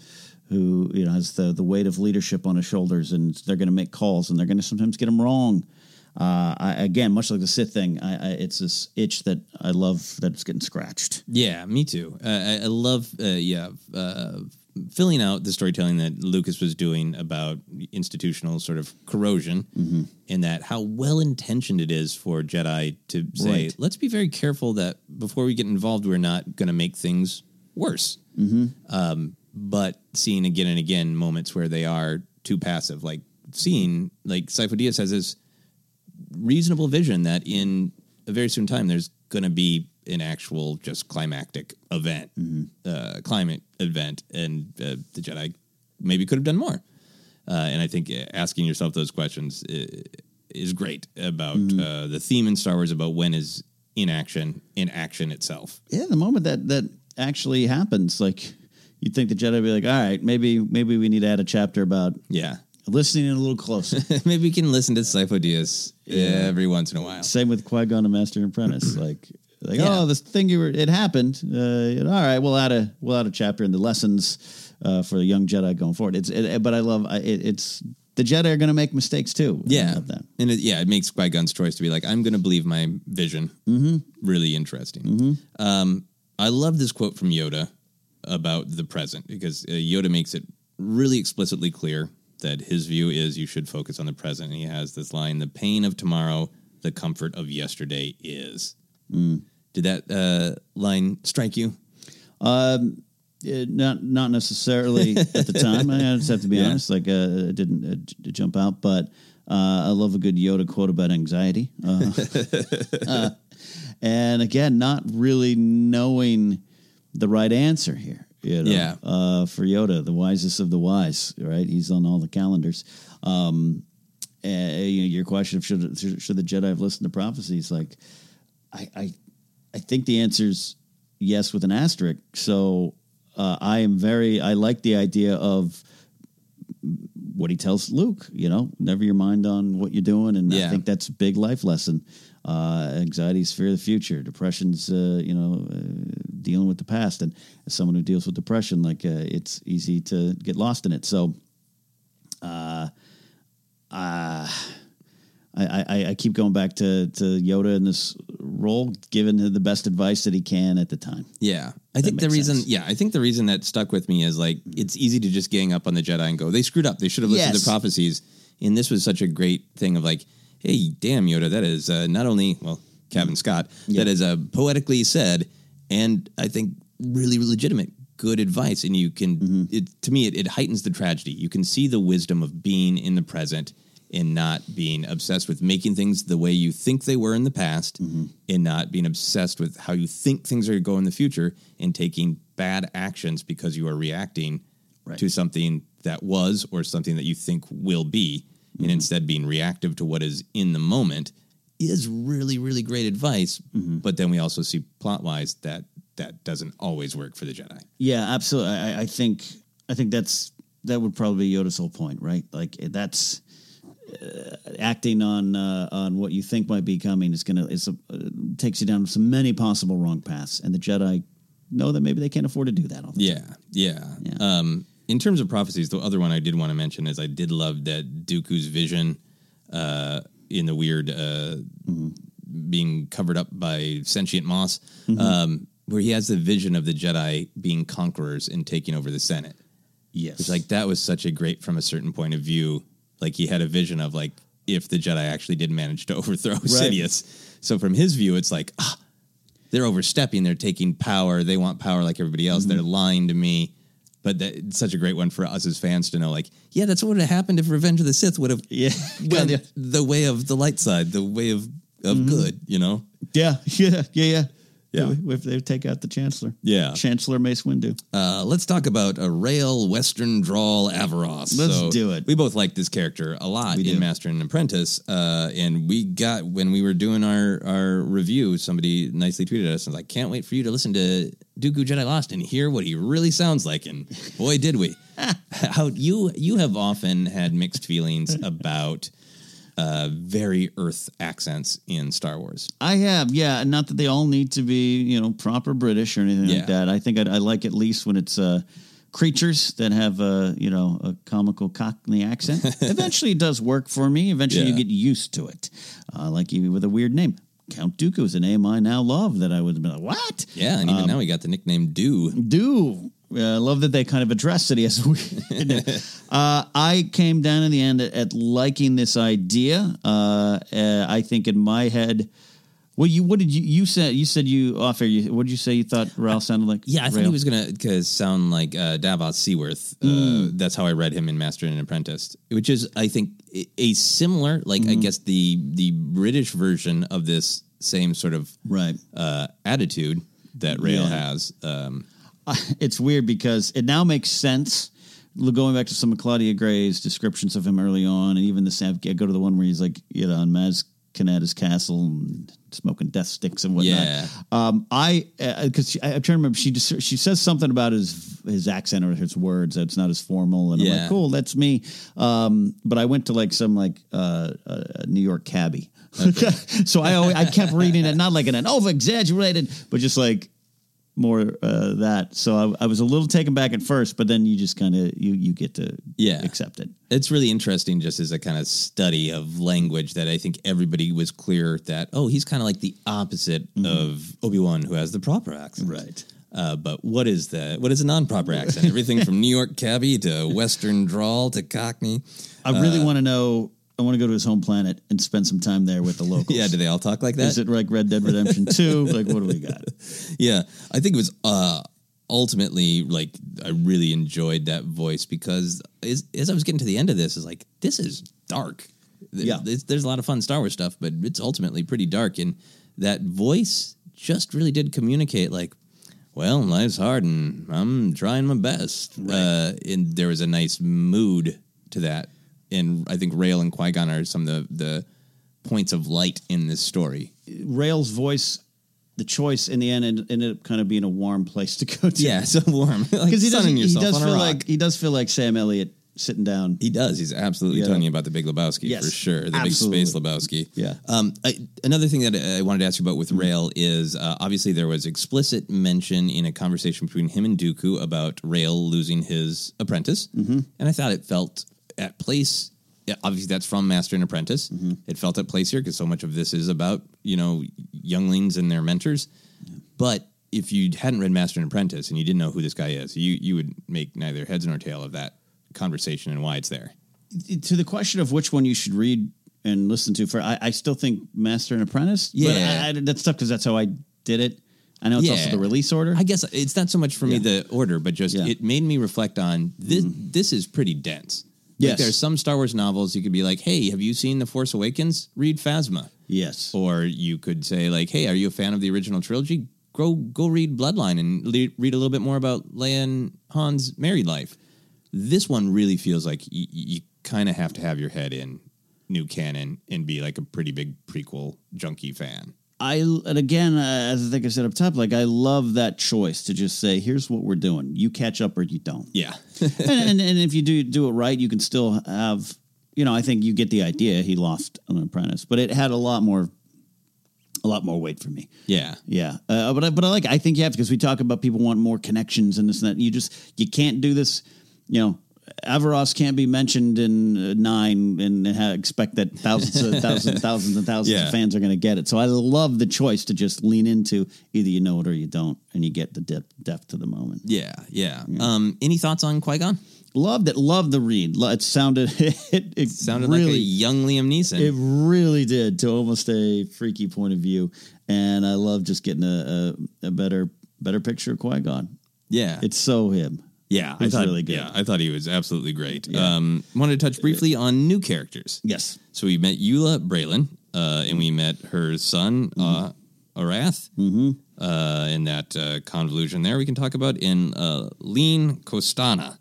who you know has the the weight of leadership on his shoulders, and they're going to make calls, and they're going to sometimes get them wrong. Uh, I, again, much like the Sith thing, I, I, it's this itch that I love that it's getting scratched. Yeah, me too. Uh, I, I love, uh, yeah, uh, filling out the storytelling that Lucas was doing about institutional sort of corrosion, Mm-hmm. and that how well intentioned it is for Jedi to say, Right. let's be very careful that before we get involved, we're not going to make things worse. Mm-hmm. Um, but seeing again and again moments where they are too passive, like seeing like Sifo Dyas has this reasonable vision that in a very soon time there's going to be an actual just climactic event, uh, climate event, and uh, the Jedi maybe could have done more. Uh, and I think asking yourself those questions is great about uh, the theme in Star Wars about when is inaction in action itself. Yeah, the moment that that actually happens, like you'd think the Jedi would be like, all right, maybe maybe we need to add a chapter about Yeah. listening in a little closer. Maybe we can listen to Sifo-Dyas every once in a while. Same with Qui Gon and Master and Apprentice. like, like Yeah. oh, this thing you were, it happened. Uh, know, all right, we'll add a we'll add a chapter in the lessons uh, for the young Jedi going forward. It's, it, but I love it, it's the Jedi are going to make mistakes too. Yeah, that. and it, yeah, it makes Qui Gon's choice to be like, I'm going to believe my vision. Mm-hmm. Really interesting. Um, I love this quote from Yoda about the present because uh, Yoda makes it really explicitly clear that his view is you should focus on the present. And he has this line: "The pain of tomorrow, the comfort of yesterday is." Mm. Did that uh, line strike you? Um, eh, not not necessarily at the time. I just have to be Yeah. honest. Like, uh, it didn't uh, j- jump out, but uh, I love a good Yoda quote about anxiety. Uh, uh, and again, not really knowing the right answer here. You know, Yeah. uh, for Yoda, the wisest of the wise, right? He's on all the calendars. Um, eh, you know, your question of should should the Jedi have listened to prophecies? Like, I, I, I think the answer's yes with an asterisk. So uh, I am very. I like the idea of what he tells Luke. You know, never your mind on what you're doing, and I think that's a big life lesson. Uh, anxiety is fear of the future. Depression's uh, you know uh, dealing with the past, and as someone who deals with depression, like uh, it's easy to get lost in it. So, uh, uh I, I, I keep going back to, to Yoda in this role, giving the best advice that he can at the time. Yeah. I think the reason, sense. yeah, I think the reason that stuck with me is like it's easy to just gang up on the Jedi and go, they screwed up. They should have listened Yes. to prophecies. And this was such a great thing of like, hey, damn Yoda, that is uh, not only well, Cavan Scott, that is uh, poetically said, and I think really legitimate, good advice. And you can, it to me, it, it heightens the tragedy. You can see the wisdom of being in the present and not being obsessed with making things the way you think they were in the past mm-hmm. and not being obsessed with how you think things are going to go in the future and taking bad actions because you are reacting to something that was or something that you think will be and mm-hmm. instead being reactive to what is in the moment is really really great advice mm-hmm. but then we also see plot wise that that doesn't always work for the jedi. Yeah, absolutely. I, I think I think that's that would probably be Yoda's whole point, right? Like that's acting on uh, on what you think might be coming is gonna is a, uh, takes you down some many possible wrong paths, and the Jedi know that maybe they can't afford to do that. All the Yeah, yeah. Um, in terms of prophecies, the other one I did want to mention is I did love that Dooku's vision uh, in the weird uh, being covered up by sentient moss, Mhm. um, where he has the vision of the Jedi being conquerors and taking over the Senate. Yes, it's like that was such a great from a certain point of view. Like he had a vision of like if the Jedi actually did manage to overthrow Sidious. So from his view, it's like ah, they're overstepping. They're taking power. They want power like everybody else. Mm-hmm. They're lying to me. But that, it's such a great one for us as fans to know. Like, yeah, that's what would have happened if Revenge of the Sith would have yeah, gone the way of the light side, the way of of Mm-hmm. good. You know? Yeah, yeah, yeah, yeah. Yeah. if, they take out the Chancellor. Yeah. Chancellor Mace Windu. Uh, let's talk about a Rael Western drawl Averross. Let's do it. We both like this character a lot We in do. Master and Apprentice, uh, and we got when we were doing our our review, somebody nicely tweeted us and was like, "Can't wait for you to listen to Dooku Jedi Lost and hear what he really sounds like." And boy, did we! How you you have often had mixed feelings about. Uh, very Earth accents in Star Wars. I have, yeah. Not that they all need to be, you know, proper British or anything Yeah. like that. I think I, I like at least when it's uh, creatures that have a, you know, a comical Cockney accent. Eventually, it does work for me. Eventually, you get used to it. Uh, like even with a weird name, Count Dooku is a name I now love. That I would have been like, what? Yeah, and even Um, now he got the nickname Do. do. Uh, I love that they kind of addressed it as we. uh, I came down in the end at, at liking this idea. Uh, uh, I think in my head, well, you what did you you said you said you off air? You, what did you say you thought Ralph sounded like? Yeah, I thought Rael? he was gonna cause sound like uh, Davos Seaworth. Uh, Mm. that's how I read him in Master and Apprentice, which is, I think, a- a similar, like Mm-hmm. I guess the the British version of this same sort of right uh, attitude that Rael Yeah. has. Um, it's weird because it now makes sense. Going back to some of Claudia Gray's descriptions of him early on, and even the Sam, I go to the one where he's like, you know, on Maz Kanata's castle and smoking death sticks and whatnot. Yeah. Um, I because I'm trying to remember. She just she says something about his his accent or his words that's not as formal, and I'm Yeah. like, cool, that's me. Um, but I went to like some like uh, uh, New York cabbie, so I always, I kept reading it not like in an over exaggerated, but just like more uh, that. So I, I was a little taken back at first, but then you just kind of you you get to Yeah. accept it. it's really interesting just as a kind of study of language that I think everybody was clear that, oh, he's kind of like the opposite of Obi-Wan who has the proper accent. Mm-hmm. Right. Uh, but what is the what is a non-proper accent? Everything from New York cabbie to Western drawl to Cockney. I really want to know. I want to go to his home planet and spend some time there with the locals. Yeah, do they all talk like that? Is it like Red Dead Redemption Two? like what do we got? yeah, I think it was uh, ultimately like I really enjoyed that voice because as, as I was getting to the end of this, is like this is dark. Yeah. there's, there's a lot of fun Star Wars stuff, but it's ultimately pretty dark, and that voice just really did communicate like. Well, life's hard, and I'm trying my best. Uh, and there was a nice mood to that, and I think Rael and Qui Gon are some of the the points of light in this story. Rael's voice, the choice in the end ended, up kind of being a warm place to go to. Yeah, so warm. like because he does. sunning He does feel like he does feel like Sam Elliott sitting down. He does. He's absolutely Yeah. telling you about the Big Lebowski Yes, for sure. The absolutely. big space Lebowski. Yeah. Um, I, another thing that I wanted to ask you about with Rael is uh, obviously there was explicit mention in a conversation between him and Dooku about Rael losing his apprentice, Mm-hmm. and I thought it felt at place. Yeah, obviously that's from Master and Apprentice. Mm-hmm. It felt at place here because so much of this is about you know younglings and their mentors. But if you hadn't read Master and Apprentice and you didn't know who this guy is, you you would make neither heads nor tail of that conversation and why it's there. to the question of which one you should read and listen to for I, I still think Master and Apprentice. But Yeah. I, I, that's tough because that's how I did it. I know it's also the release order. I guess it's not so much for me the order, but just Yeah. Mm-hmm. it made me reflect on this. This is pretty dense. Like Yes. there's some Star Wars novels you could be like, "Hey, have you seen The Force Awakens? Read Phasma." yes, Or you could say like, "Hey, are you a fan of the original trilogy? Go go read Bloodline and le- read a little bit more about Leia and Han's married life." This one really feels like y- you kind of have to have your head in new canon and be like a pretty big prequel junkie fan. I and again, uh, as I think I said up top, like I love that choice to just say, "Here's what we're doing. You catch up or you don't." Yeah. and, and and if you do do it right, you can still have. You know, I think you get the idea. He lost an apprentice, but it had a lot more, a lot more weight for me. yeah. Yeah, uh, but I, but I like. I think you have to because we talk about people want more connections and this and that. You just you can't do this. You know, Averross can't be mentioned in uh, nine and expect that thousands, of, thousands, thousands, and thousands Yeah. of fans are going to get it. So I love the choice to just lean into either you know it or you don't, and you get the depth, depth to the moment. Yeah, yeah. Um, any thoughts on Qui Gon? Loved it. Loved the read. It sounded it, it Sounded like a really young Liam Neeson. It really did to almost a freaky point of view, and I love just getting a, a, a better better picture of Qui Gon. yeah, It's so him. Yeah. I thought, really good. Yeah, I thought he was absolutely great. Um, wanted to touch briefly on new characters. Yes. So we met Yula Braylon, uh, and we met her son, Mm-hmm. uh, Arath uh, in that uh, convolution there. We can talk about in uh, Lene Kostana.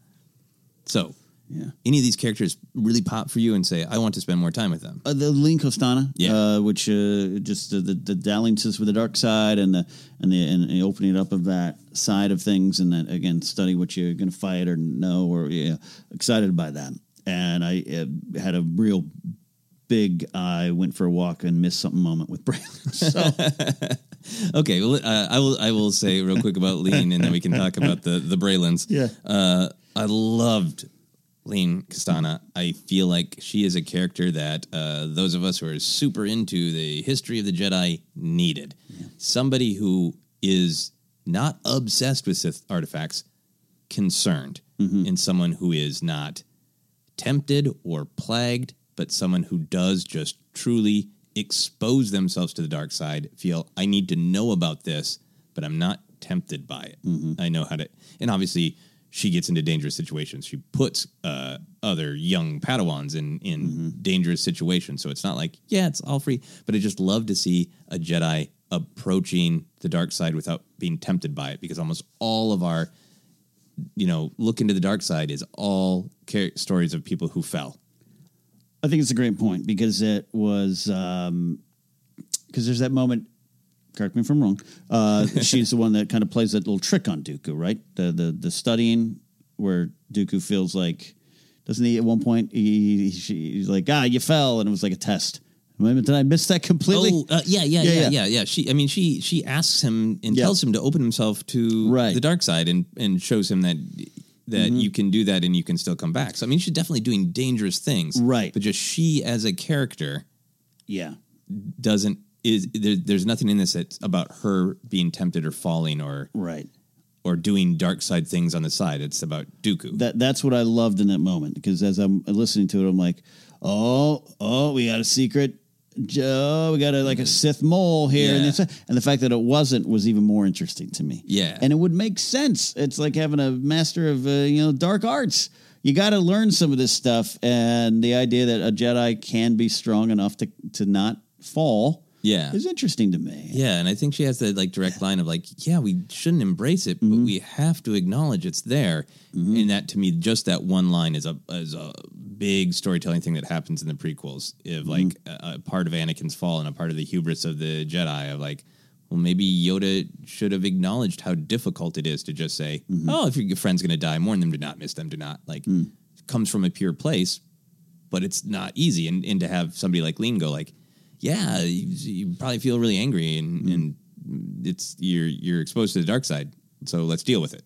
So, Yeah. any of these characters really pop for you and say, I want to spend more time with them? Uh, the Lene Kostana, Yeah. uh, which uh, just the, the dalliances with the dark side and the and the and the opening up of that side of things, and that again study what you're going to fight or know, or yeah, excited by that. And I uh, had a real big I went for a walk and missed something moment with Braylon. So Okay, well, uh, I will. I will say real quick about Lene, and then we can talk about the the Braylons. Yeah. uh, I loved Lene Kostana. I feel like she is a character that uh, those of us who are super into the history of the Jedi needed. Somebody who is not obsessed with Sith artifacts, concerned, and someone who is not tempted or plagued, but someone who does just truly expose themselves to the dark side, feel I need to know about this, but I'm not tempted by it. I know how to, and obviously she gets into dangerous situations. She puts uh, other young Padawans in in dangerous situations. So it's not like yeah, it's all free. But I just love to see a Jedi approaching the dark side without being tempted by it, because almost all of our you know, look into the dark side is all car- stories of people who fell. I think it's a great point because it was because there's that moment. Correct me if I'm wrong. Uh, she's the one that kind of plays that little trick on Dooku, right? The the the studying where Dooku feels like doesn't he at one point he, he she, he's like ah you fell and it was like a test. Did I miss that completely? Oh, uh, yeah, yeah, Yeah, yeah, yeah. yeah, yeah, She, I mean, she she asks him and Yeah. tells him to open himself to Right. the dark side and and shows him that that Mhm. you can do that and you can still come back. So I mean, she's definitely doing dangerous things, Right. But just she as a character Yeah. doesn't is there, there's nothing in this that's about her being tempted or falling or right or doing dark side things on the side. It's about Dooku. That that's what I loved in that moment because as I'm listening to it, I'm like, oh, oh, we got a secret. Joe, we got a like a Sith mole here, and, Yeah. it's, and the fact that it wasn't was even more interesting to me. Yeah. and it would make sense. It's like having a master of uh, you know dark arts. You got to learn some of this stuff, and the idea that a Jedi can be strong enough to to not fall, Yeah. is interesting to me. Yeah, and I think she has that like direct line of like, yeah, we shouldn't embrace it, Mm-hmm. but we have to acknowledge it's there. And that to me, just that one line is a is a big storytelling thing that happens in the prequels. Of Mm-hmm. like a, a part of Anakin's fall and a part of the hubris of the Jedi of like, well, maybe Yoda should have acknowledged how difficult it is to just say, Mm-hmm. oh, if your friend's going to die, mourn them, do not miss them, do not like. Mm. Comes from a pure place, but it's not easy. And and to have somebody like Lene go like, yeah, you, you probably feel really angry, and, Mm-hmm. and it's you're you're exposed to the dark side. So let's deal with it.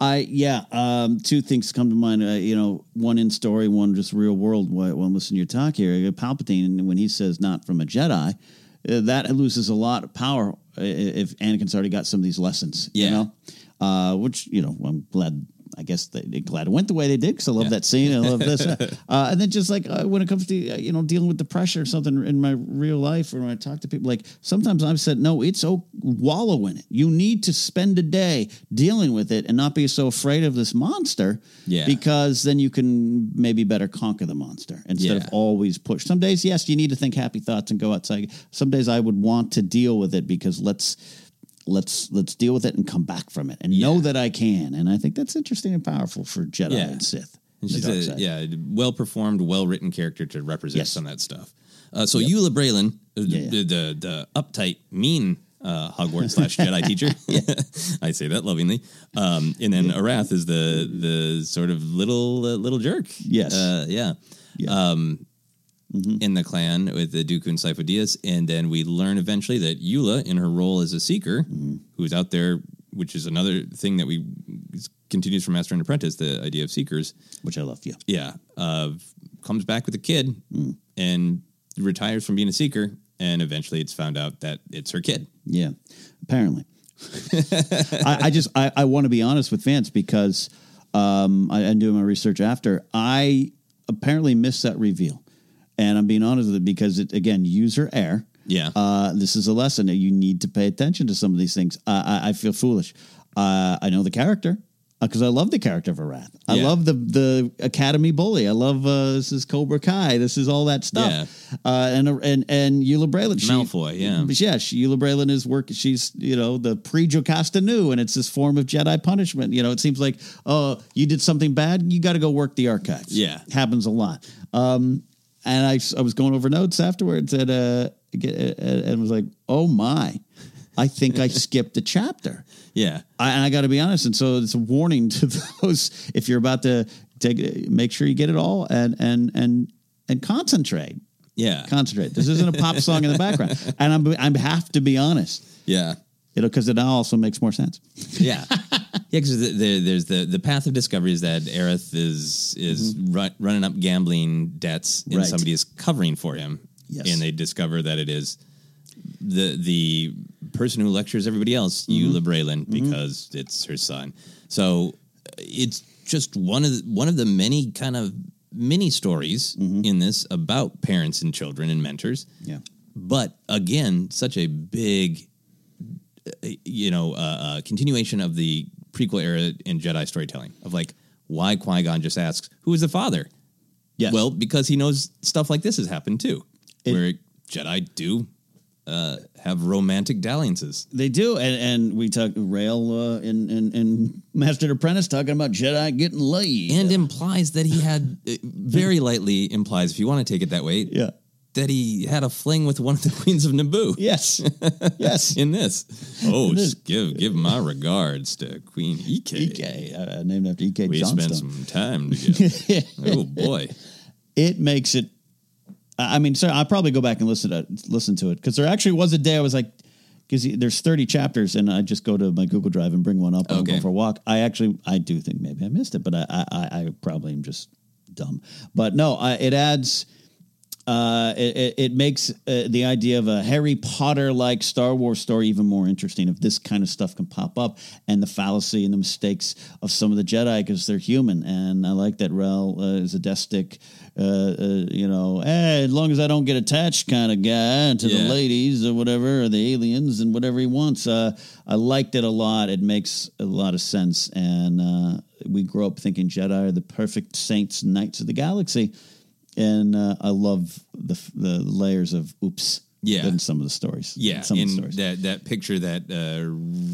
I yeah. Um, two things come to mind. Uh, you know, one in story, one just real world. While while listening to your talk here, uh, Palpatine, when he says "not from a Jedi," uh, that loses a lot of power uh, if Anakin's already got some of these lessons. Yeah. You know, uh, which you know, I'm glad. I guess they, they glad it went the way they did because I love that scene. I love this, uh, and then just like uh, when it comes to uh, you know dealing with the pressure or something in my real life, or when I talk to people, like sometimes I've said, no, it's oh wallow in it. You need to spend a day dealing with it and not be so afraid of this monster. Yeah. because then you can maybe better conquer the monster instead Yeah. of always push. Some days, yes, you need to think happy thoughts and go outside. Some days I would want to deal with it because let's let's let's deal with it and come back from it and know that I can. And I think that's interesting and powerful for Jedi Yeah. and Sith. And she's a yeah, well performed, well written character to represent Yes. some of that stuff. Uh, so Yula Braylon, uh, the, the the uptight, mean uh, Hogwarts slash Jedi teacher. I say that lovingly. Um, and then Arath is the the sort of little uh, little jerk. Yes. uh, yeah. Um, in the clan with the Dooku and Sifo-Dyas, and then we learn eventually that Yula, in her role as a seeker, who's out there, which is another thing that we continues from Master and Apprentice, the idea of seekers, which I love. Yeah, yeah, uh, comes back with a kid and retires from being a seeker, and eventually it's found out that it's her kid. Yeah, apparently. I, I just I, I want to be honest with fans because um, I, I'm doing my research after. I apparently missed that reveal, and I'm being honest with it because it again user error. Yeah. Uh, this is a lesson that you need to pay attention to some of these things. I, I, I feel foolish. Uh, I know the character. because I love the character of Arath. I Yeah. love the the Academy bully. I love uh, this is Cobra Kai. This is all that stuff. Uh, and and and Yula Braylon, she- Malfoy, yeah. yeah. She, Yula Braylon is work. She's you know the pre Jocasta Nu, and it's this form of Jedi punishment. You know, it seems like oh, you did something bad, you got to go work the archives. Yeah. happens a lot. Um, and I I was going over notes afterwards, and uh, uh, and was like, oh my, I think I skipped a chapter. Yeah. I, and I got to be honest, and so it's a warning to those if you're about to take, make sure you get it all and and and and concentrate. Yeah. Concentrate. This isn't a pop song in the background, and I'm I have to be honest. Yeah. Know, because it also makes more sense. Yeah. Yeah, because the, the, there's the, the path of discovery is that Arath is is mm-hmm. ru- running up gambling debts, and Right. somebody is covering for him, Yes. and they discover that it is the the person who lectures everybody else, mm-hmm. Yula Braylon, mm-hmm. because it's her son. So uh, it's just one of the, one of the many kind of mini stories in this about parents and children and mentors. Yeah. But again, such a big, you know, uh, uh, continuation of the prequel era in Jedi storytelling of like why Qui Gon just asks, "Who is the father?" Yes. Well, because he knows stuff like this has happened too, where Jedi do uh, have romantic dalliances. They do, and and we talk Rael uh, in, in in Master and Apprentice talking about Jedi getting laid, and implies that he had uh, very lightly implies if you want to take it that way yeah that he had a fling with one of the queens of Naboo yes yes in this oh give give my regards to Queen Ek Ek uh, named after Ek we Johnstone. spent some time together oh boy it makes it. I I mean, so I'll probably go back and listen to listen to it because there actually was a day I was like, because there's 30 chapters, and I just go to my Google Drive and bring one up. and I'm Okay. going for a walk. I actually, I do think maybe I missed it, but I, I, I I probably am just dumb. But no, I, it adds. Uh, it, it, makes uh, the idea of a Harry Potter like Star Wars story even more interesting. If this kind of stuff can pop up, and the fallacy and the mistakes of some of the Jedi because they're human, and I like that Rael uh, is a destic, uh, uh, you know, hey, as long as I don't get attached kind of guy to the ladies or whatever, or the aliens and whatever he wants. Uh, I liked it a lot. It makes a lot of sense, and uh, we grow up thinking Jedi are the perfect saints, and knights of the galaxy and uh, I love the the layers of oops. Yeah. in some of the stories. Yeah, some of the in stories. that that picture that uh,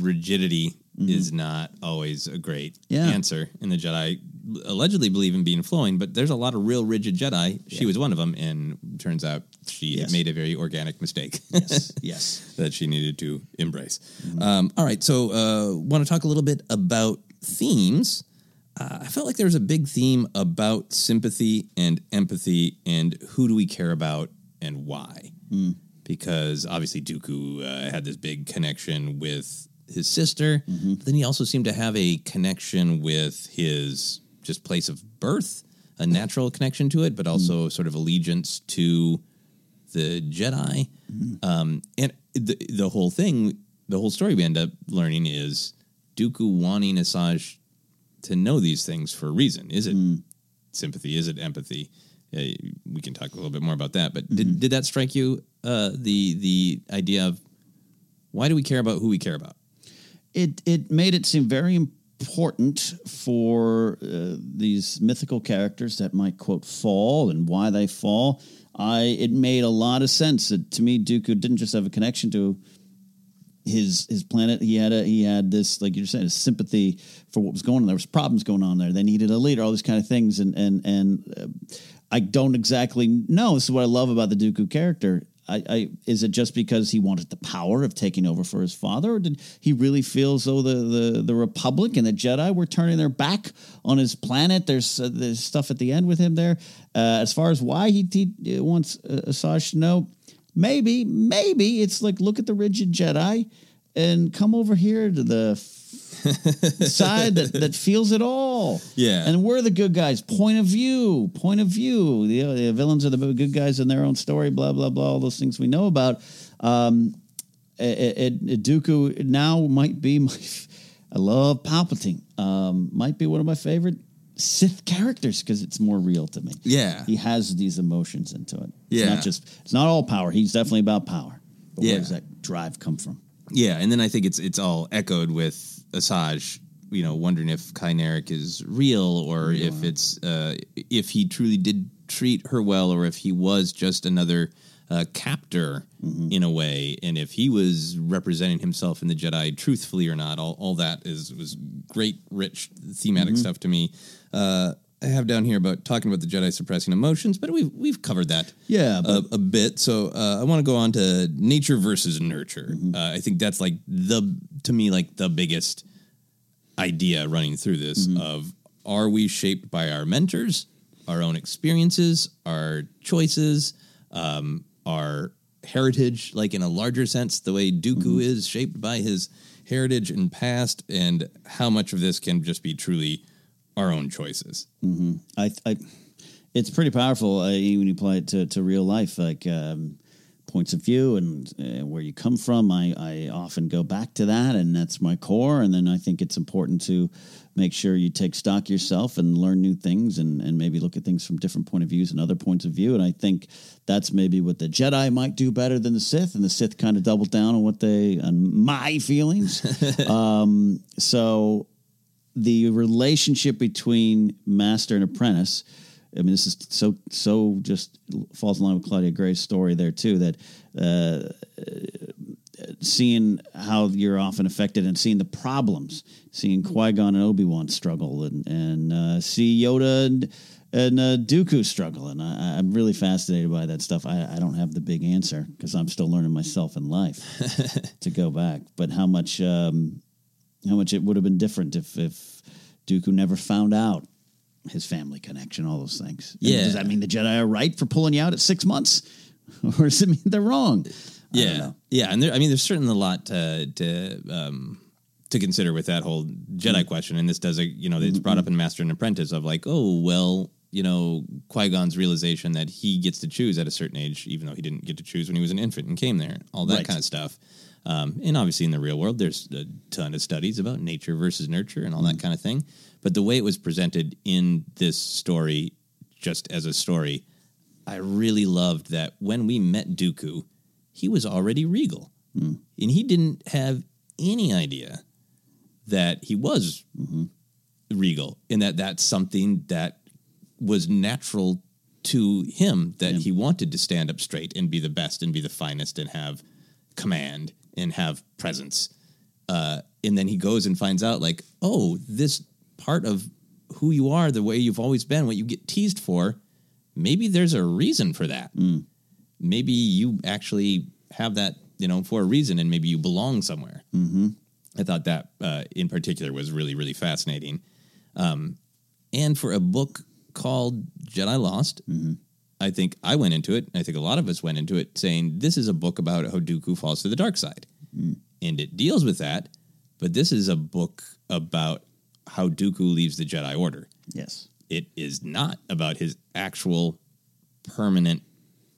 rigidity is not always a great Mm-hmm. Yeah. answer. And the Jedi allegedly believe in being flowing, but there's a lot of real rigid Jedi. She was one of them, and turns out she Yes. made a very organic mistake. yes, yes. that she needed to embrace. Um, all right, so uh, want to talk a little bit about themes. Uh, I felt like there was a big theme about sympathy and empathy and who do we care about and why. Because obviously Dooku uh, had this big connection with his sister, but then he also seemed to have a connection with his just place of birth, a natural connection to it, but also sort of allegiance to the Jedi. Um, and the, the whole thing, the whole story we end up learning is Dooku wanting Asajj to know these things for a reason. Is it sympathy? Is it empathy? Uh, we can talk a little bit more about that. But did, did that strike you? Uh, the the idea of why do we care about who we care about? It it made it seem very important for uh, these mythical characters that might quote fall and why they fall. I it made a lot of sense. That, to me, Dooku didn't just have a connection to his his planet. He had a he had this like you said, a sympathy for what was going on. There was problems going on there. They needed a leader. All these kind of things. And and and uh, I don't exactly know. This is what I love about the Dooku character. I, I is it just because he wanted the power of taking over for his father, or did he really feel as though the the, the Republic and the Jedi were turning their back on his planet? There's uh, there's stuff at the end with him there. Uh, as far as why he, he wants uh, Asajj to know, maybe maybe it's like look at the rigid Jedi and come over here to the side that, that feels it all. Yeah. And we're the good guys. Point of view. Point of view. The, the villains are the good guys in their own story, blah, blah, blah, all those things we know about. Um, it, it- Dooku now might be my. I love Palpatine. Um, might be one of my favorite Sith characters because it's more real to me. Yeah. He has these emotions into it. It's Yeah. not just, it's not all power. He's definitely about power. But Yeah. where does that drive come from? Yeah, and then I think it's it's all echoed with Asajj you know wondering if Ky Narec is real or if it's uh, if he truly did treat her well or if he was just another uh, captor in a way, and if he was representing himself in the Jedi truthfully or not. All, all that is was great, rich thematic Mhm. stuff to me. Uh, I have down here about talking about the Jedi suppressing emotions, but we've we've covered that Yeah, a, a bit. So uh, I want to go on to nature versus nurture. Mm-hmm. Uh, I think that's like the to me like the biggest idea running through this Mm-hmm. of are we shaped by our mentors, our own experiences, our choices, um, our heritage, like in a larger sense, the way Dooku Mm-hmm. is shaped by his heritage and past, and how much of this can just be truly our own choices. hmm I, I, it's pretty powerful uh, when you apply it to, to real life, like um, points of view and uh, where you come from. I, I often go back to that, and that's my core. And then I think it's important to make sure you take stock yourself and learn new things, and, and maybe look at things from different point of views and other points of view. And I think that's maybe what the Jedi might do better than the Sith, and the Sith kind of doubled down on what they on my feelings. um, so the relationship between master and apprentice. I mean, this is so so just falls in line with Claudia Gray's story there too. That uh, seeing how you're often affected and seeing the problems, seeing Qui Gon and Obi Wan struggle, and and uh, see Yoda and and uh, Dooku struggle, and I, I'm really fascinated by that stuff. I, I don't have the big answer because I'm still learning myself in life to go back. But how much um, how much it would have been different if if Dooku never found out his family connection, all those things. And Yeah. does that mean the Jedi are right for pulling you out at six months, or does it mean they're wrong? Yeah, yeah, and there, I mean, there's certainly a lot to to um, to consider with that whole Jedi hmm. question, and this does a you know it's hmm, brought hmm. up in Master and Apprentice of like, oh well, you know, Qui Gon's realization that he gets to choose at a certain age, even though he didn't get to choose when he was an infant and came there, all that Right. kind of stuff. Um, and obviously, in the real world, there's a ton of studies about nature versus nurture and all that mm. kind of thing. But the way it was presented in this story, just as a story, I really loved that when we met Dooku, he was already regal. Mm. And he didn't have any idea that he was mm-hmm. regal and that that's something that was natural to him that he wanted to stand up straight and be the best and be the finest and have command and have presence. Uh, and then he goes and finds out, like, oh, this part of who you are, the way you've always been, what you get teased for, maybe there's a reason for that. Maybe you actually have that, you know, for a reason, and maybe you belong somewhere. Mm-hmm. I thought that uh, in particular was really, really fascinating. Um, and for a book called Jedi Lost, I think I went into it, I think a lot of us went into it saying this is a book about how Dooku falls to the dark side. And it deals with that, but this is a book about how Dooku leaves the Jedi Order. Yes. It is not about his actual permanent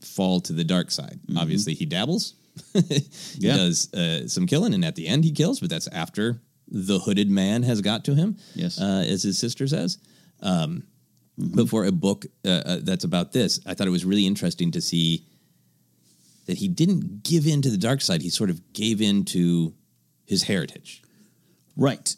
fall to the dark side. Obviously, he dabbles. he Yeah. does uh, some killing, and at the end, he kills, but that's after the hooded man has got to him. Yes. uh, as his sister says. Um, But for a book uh, uh, that's about this, I thought it was really interesting to see that he didn't give in to the dark side. He sort of gave in to his heritage. Right.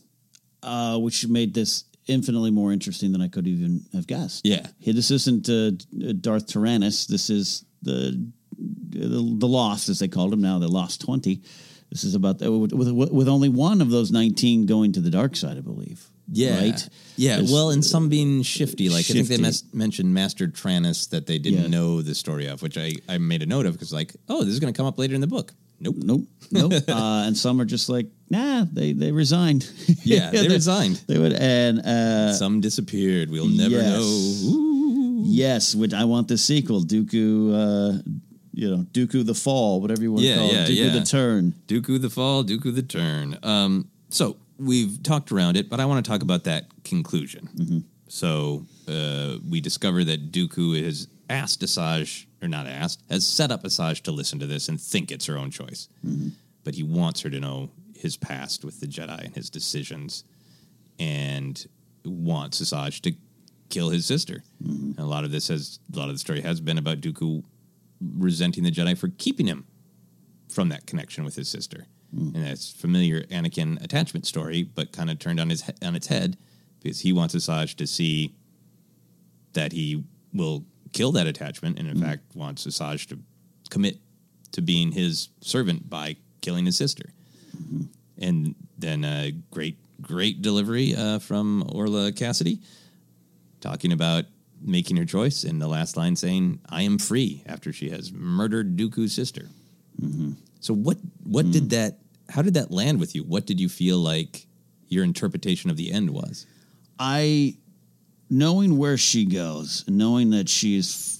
Uh, which made this infinitely more interesting than I could even have guessed. Yeah. Hey, this isn't uh, Darth Tyrannus. This is the, the the Lost, as they called him now, the Lost Twenty. This is about with, with with only one of those nineteen going to the dark side, I believe. Yeah. Right. Yeah. There's- well, and some being shifty. Like I think they mes- mentioned Master Tranus that they didn't Yeah. know the story of, which I, I made a note of because like, oh, this is going to come up later in the book. Nope. Nope. Nope. uh, and some are just like, nah, they they resigned. Yeah, they resigned. They would, and uh, Some disappeared. We'll never yes. know. Yes, which I want the sequel, Dooku. Uh, you know, Dooku the Fall, whatever you want Yeah, to call yeah, it, Dooku the Turn. Dooku the fall, Dooku the turn. Um, so we've talked around it, but I want to talk about that conclusion. Mm-hmm. So uh, we discover that Dooku has asked Asajj, or not asked, has set up Asajj to listen to this and think it's her own choice. Mm-hmm. But he wants her to know his past with the Jedi and his decisions, and wants Asajj to kill his sister. Mm-hmm. And a lot of this has, a lot of the story has been about Dooku resenting the Jedi for keeping him from that connection with his sister. Mm. and that's familiar Anakin attachment story, but kind of turned on his he- on its head because he wants Asajj to see that he will kill that attachment, and in mm. fact wants Asajj to commit to being his servant by killing his sister. Mm-hmm. And then a great, great delivery uh, from Orlagh Cassidy, talking about making her choice, and the last line saying, "I am free," after she has murdered Dooku's sister. Mm-hmm. So what what did mm. that? How did that land with you? What did you feel like your interpretation of the end was? I, knowing where she goes, knowing that she's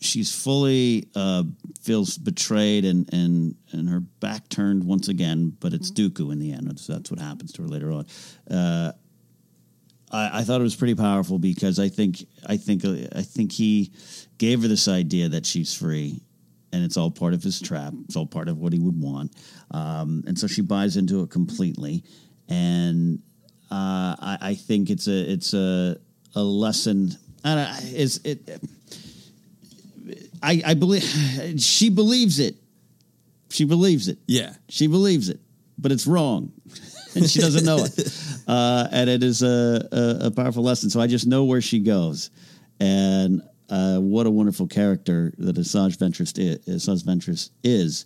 she's fully uh, feels betrayed and and and her back turned once again, but it's Dooku in the end. That's, that's what happens to her later on. Uh, I, I thought it was pretty powerful because I think I think uh, I think he gave her this idea that she's free, and it's all part of his trap. It's all part of what he would want, um, and so she buys into it completely. And uh, I, I think it's a it's a a lesson. I is it? I, I believe she believes it. She believes it. Yeah. She believes it, but it's wrong, and she doesn't know it. Uh, and it is a, a, a powerful lesson. So I just know where she goes, and uh, what a wonderful character that Asajj Ventress is. Asajj Ventress is.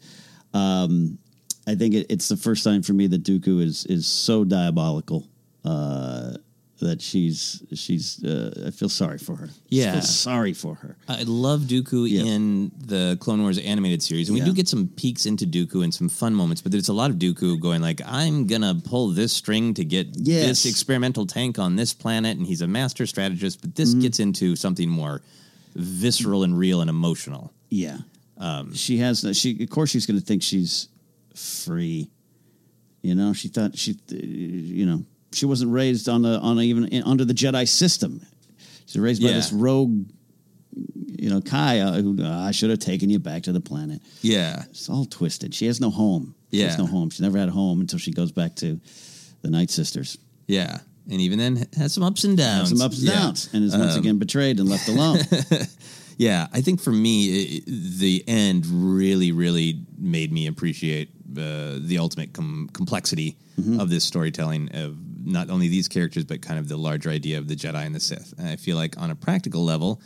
Um, I think it, it's the first time for me that Dooku is is so diabolical uh, that she's she's. Uh, I feel sorry for her. Yeah. I feel sorry for her. I love Dooku in the Clone Wars animated series, and we Yeah. do get some peeks into Dooku and some fun moments. But there's a lot of Dooku going like, "I'm gonna pull this string to get Yes. this experimental tank on this planet," and he's a master strategist. But this gets into something more visceral and real and emotional. Yeah. Um, she has she of course she's going to think she's free. You know she thought she you know she wasn't raised on the on a, even in, under the jedi system. She's raised by Yeah. this rogue you know kaya who "Ah, i should have taken you back to the planet. Yeah, it's all twisted. She has no home. She has Yeah. no home. She never had a home until she goes back to the night sisters. Yeah, and even then has some ups and downs, some ups and Yeah. downs and is once Um, again betrayed and left alone Yeah, I think for me, i the end really, really made me appreciate uh, the ultimate com- complexity Mm-hmm. of this storytelling of not only these characters, but kind of the larger idea of the Jedi and the Sith. And I feel like on a practical level,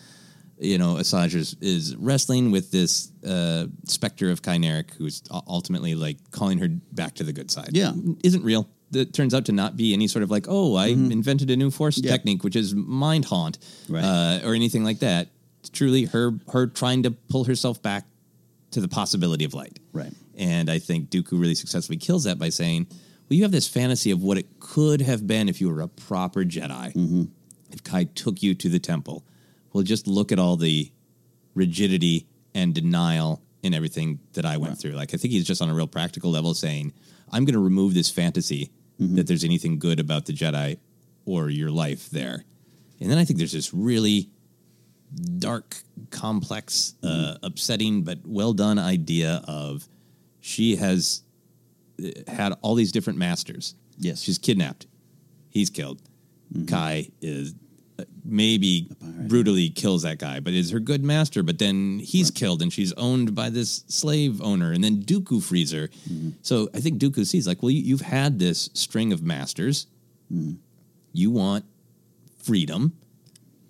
you know, Asajj is, is wrestling with this uh, specter of Ky Narec, who's ultimately like calling her back to the good side. Yeah. isn't real. That turns out to not be any sort of like, oh, I invented a new force Mm-hmm. Yeah. technique, which is mind haunt, Right. uh, or anything like that. It's truly her her trying to pull herself back to the possibility of light. right And I think Dooku really successfully kills that by saying, well, you have this fantasy of what it could have been if you were a proper Jedi. Mm-hmm. If Ky took you to the temple. Well, just look at all the rigidity and denial and everything that I went through. Like, I think he's just on a real practical level saying, I'm going to remove this fantasy Mm-hmm. that there's anything good about the Jedi or your life there. And then I think there's this really dark, complex, uh, upsetting, but well done idea of she has uh, had all these different masters. Yes. She's kidnapped. He's killed. Ky is maybe brutally kills that guy, but is her good master. But then he's killed and she's owned by this slave owner. And then Dooku frees her. So I think Dooku sees, like, well, you, you've had this string of masters. You want freedom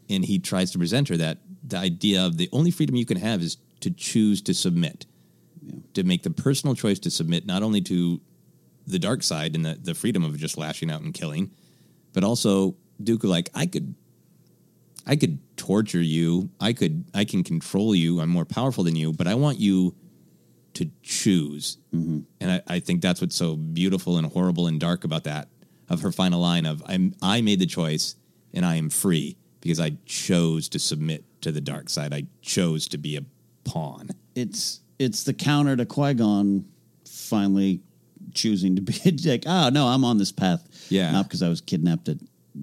and he tries to present her that the idea of the only freedom you can have is to choose to submit, to make the personal choice to submit not only to the dark side and the, the freedom of just lashing out and killing, but also Dooku like I could, I could torture you, I could, I can control you, I'm more powerful than you, but I want you to choose, mm-hmm. and I, I think that's what's so beautiful and horrible and dark about that of her final line of I'm I made the choice and I am free because I chose to submit to the dark side. I chose to be a pawn. it's it's the counter to Qui Gon finally choosing to be like, oh no, I'm on this path. Yeah. not because I was kidnapped at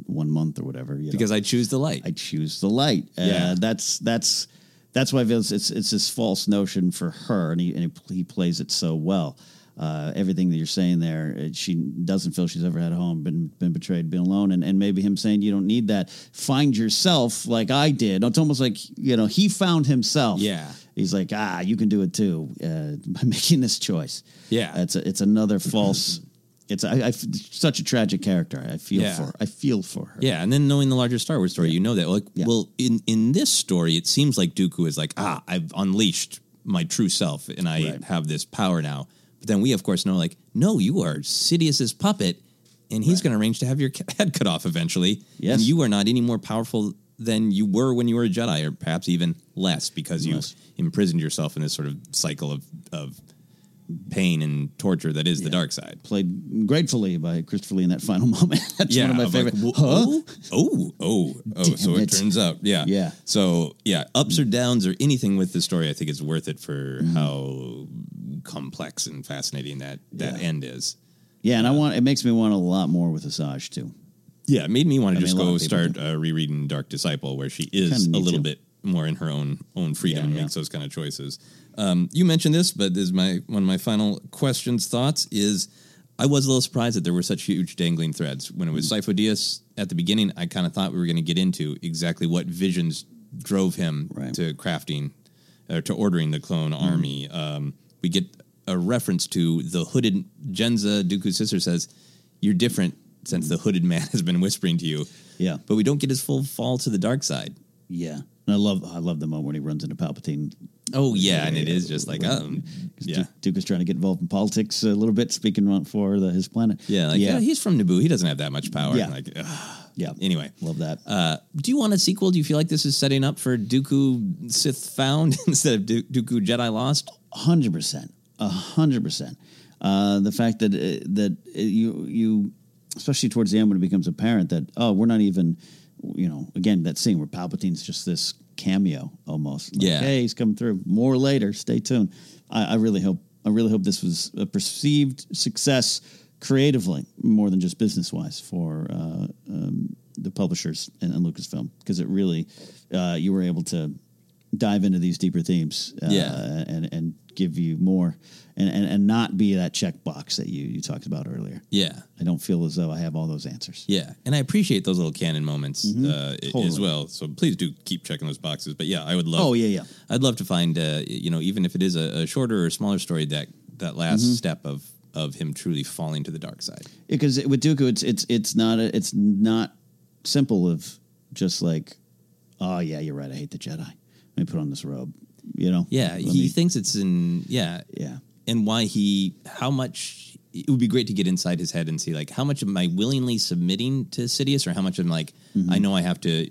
one month or whatever. Because know. I choose the light. I choose the light. Yeah. uh, that's that's that's why it's it's, it's this false notion for her, and he and he, he plays it so well. Uh, everything that you're saying there, uh, she doesn't feel she's ever had a home, been been betrayed, been alone, and, and maybe him saying you don't need that. Find yourself like I did. It's almost like you know he found himself. Yeah. he's like, ah, you can do it too uh, by making this choice. Yeah. it's a, it's another false. It's I, I such a tragic character. I feel Yeah. for. I feel for her. Yeah, and then knowing the larger Star Wars story, you know that. Like, well, in in this story, it seems like Dooku is like, ah, I've unleashed my true self, and I Right. have this power now. But then we, of course, know like, no, you are Sidious's puppet, and he's going to arrange to have your head cut off eventually. Yes. and you are not any more powerful than you were when you were a Jedi, or perhaps even less, because you imprisoned yourself in this sort of cycle of of pain and torture that is the dark side. Played gratefully by Christopher Lee in that final moment. That's one of my favorite. like, huh? "Whoa, Oh, oh, oh! So it. it. turns out, yeah, Yeah. So yeah, ups or downs or anything with the story, I think is worth it for Mm-hmm. how complex and fascinating that that end is. Yeah, and I want. It makes me want a lot more with Asajj too. Yeah, it made me want I to just mean, go start uh, rereading Dark Disciple, where she is Kinda a little to. bit more in her own own freedom Yeah, and yeah. makes those kind of choices. Um, you mentioned this, but this is my one of my final questions. Thoughts is. I was a little surprised that there were such huge dangling threads. When it was Mm. Sifo Dyas at the beginning, I kind of thought we were going to get into exactly what visions drove him Right. to crafting or to ordering the clone Mm. army. Um, we get a reference to the hooded Genza Dooku's sister says, "You're different since the hooded man has been whispering to you." Yeah. but we don't get his full fall to the dark side. Yeah, and I love. I love the moment when he runs into Palpatine. Oh yeah, and it is just like um, yeah, Duke, is trying to get involved in politics a little bit, speaking on- for the, his planet. yeah, like yeah. yeah, he's from Naboo. He doesn't have that much power. Yeah. Like, yeah. anyway, Love that. Uh, do you want a sequel? Do you feel like this is setting up for Dooku Sith Found instead of Du- Dooku Jedi Lost? hundred percent, a hundred percent. Uh, The fact that uh, that uh, you you, especially towards the end when it becomes apparent that oh we're not even, you know, again that scene where Palpatine's just this cameo almost. Like, Yeah. hey, he's coming through. More later. Stay tuned. I, I really hope. I really hope this was a perceived success creatively more than just business wise for uh, um, the publishers and, and Lucasfilm because it really uh, you were able to dive into these deeper themes uh, Yeah. and and give you more and, and and not be that checkbox that you you talked about earlier. Yeah, I don't feel as though I have all those answers. Yeah, and I appreciate those little canon moments uh, i- as well. So please do keep checking those boxes. But yeah, I would love. Oh, yeah, yeah. I'd love to find uh, you know even if it is a, a shorter or smaller story that that last Mm-hmm. step of of him truly falling to the dark side. Because with Dooku, it's it's it's not a, it's not simple of just like, oh yeah, you're right. I hate the Jedi. Let me put on this robe. You know. Yeah, Let he me- thinks it's in yeah Yeah. and why he how much it would be great to get inside his head and see like how much am I willingly submitting to Sidious or how much I'm like Mm-hmm. I know I have to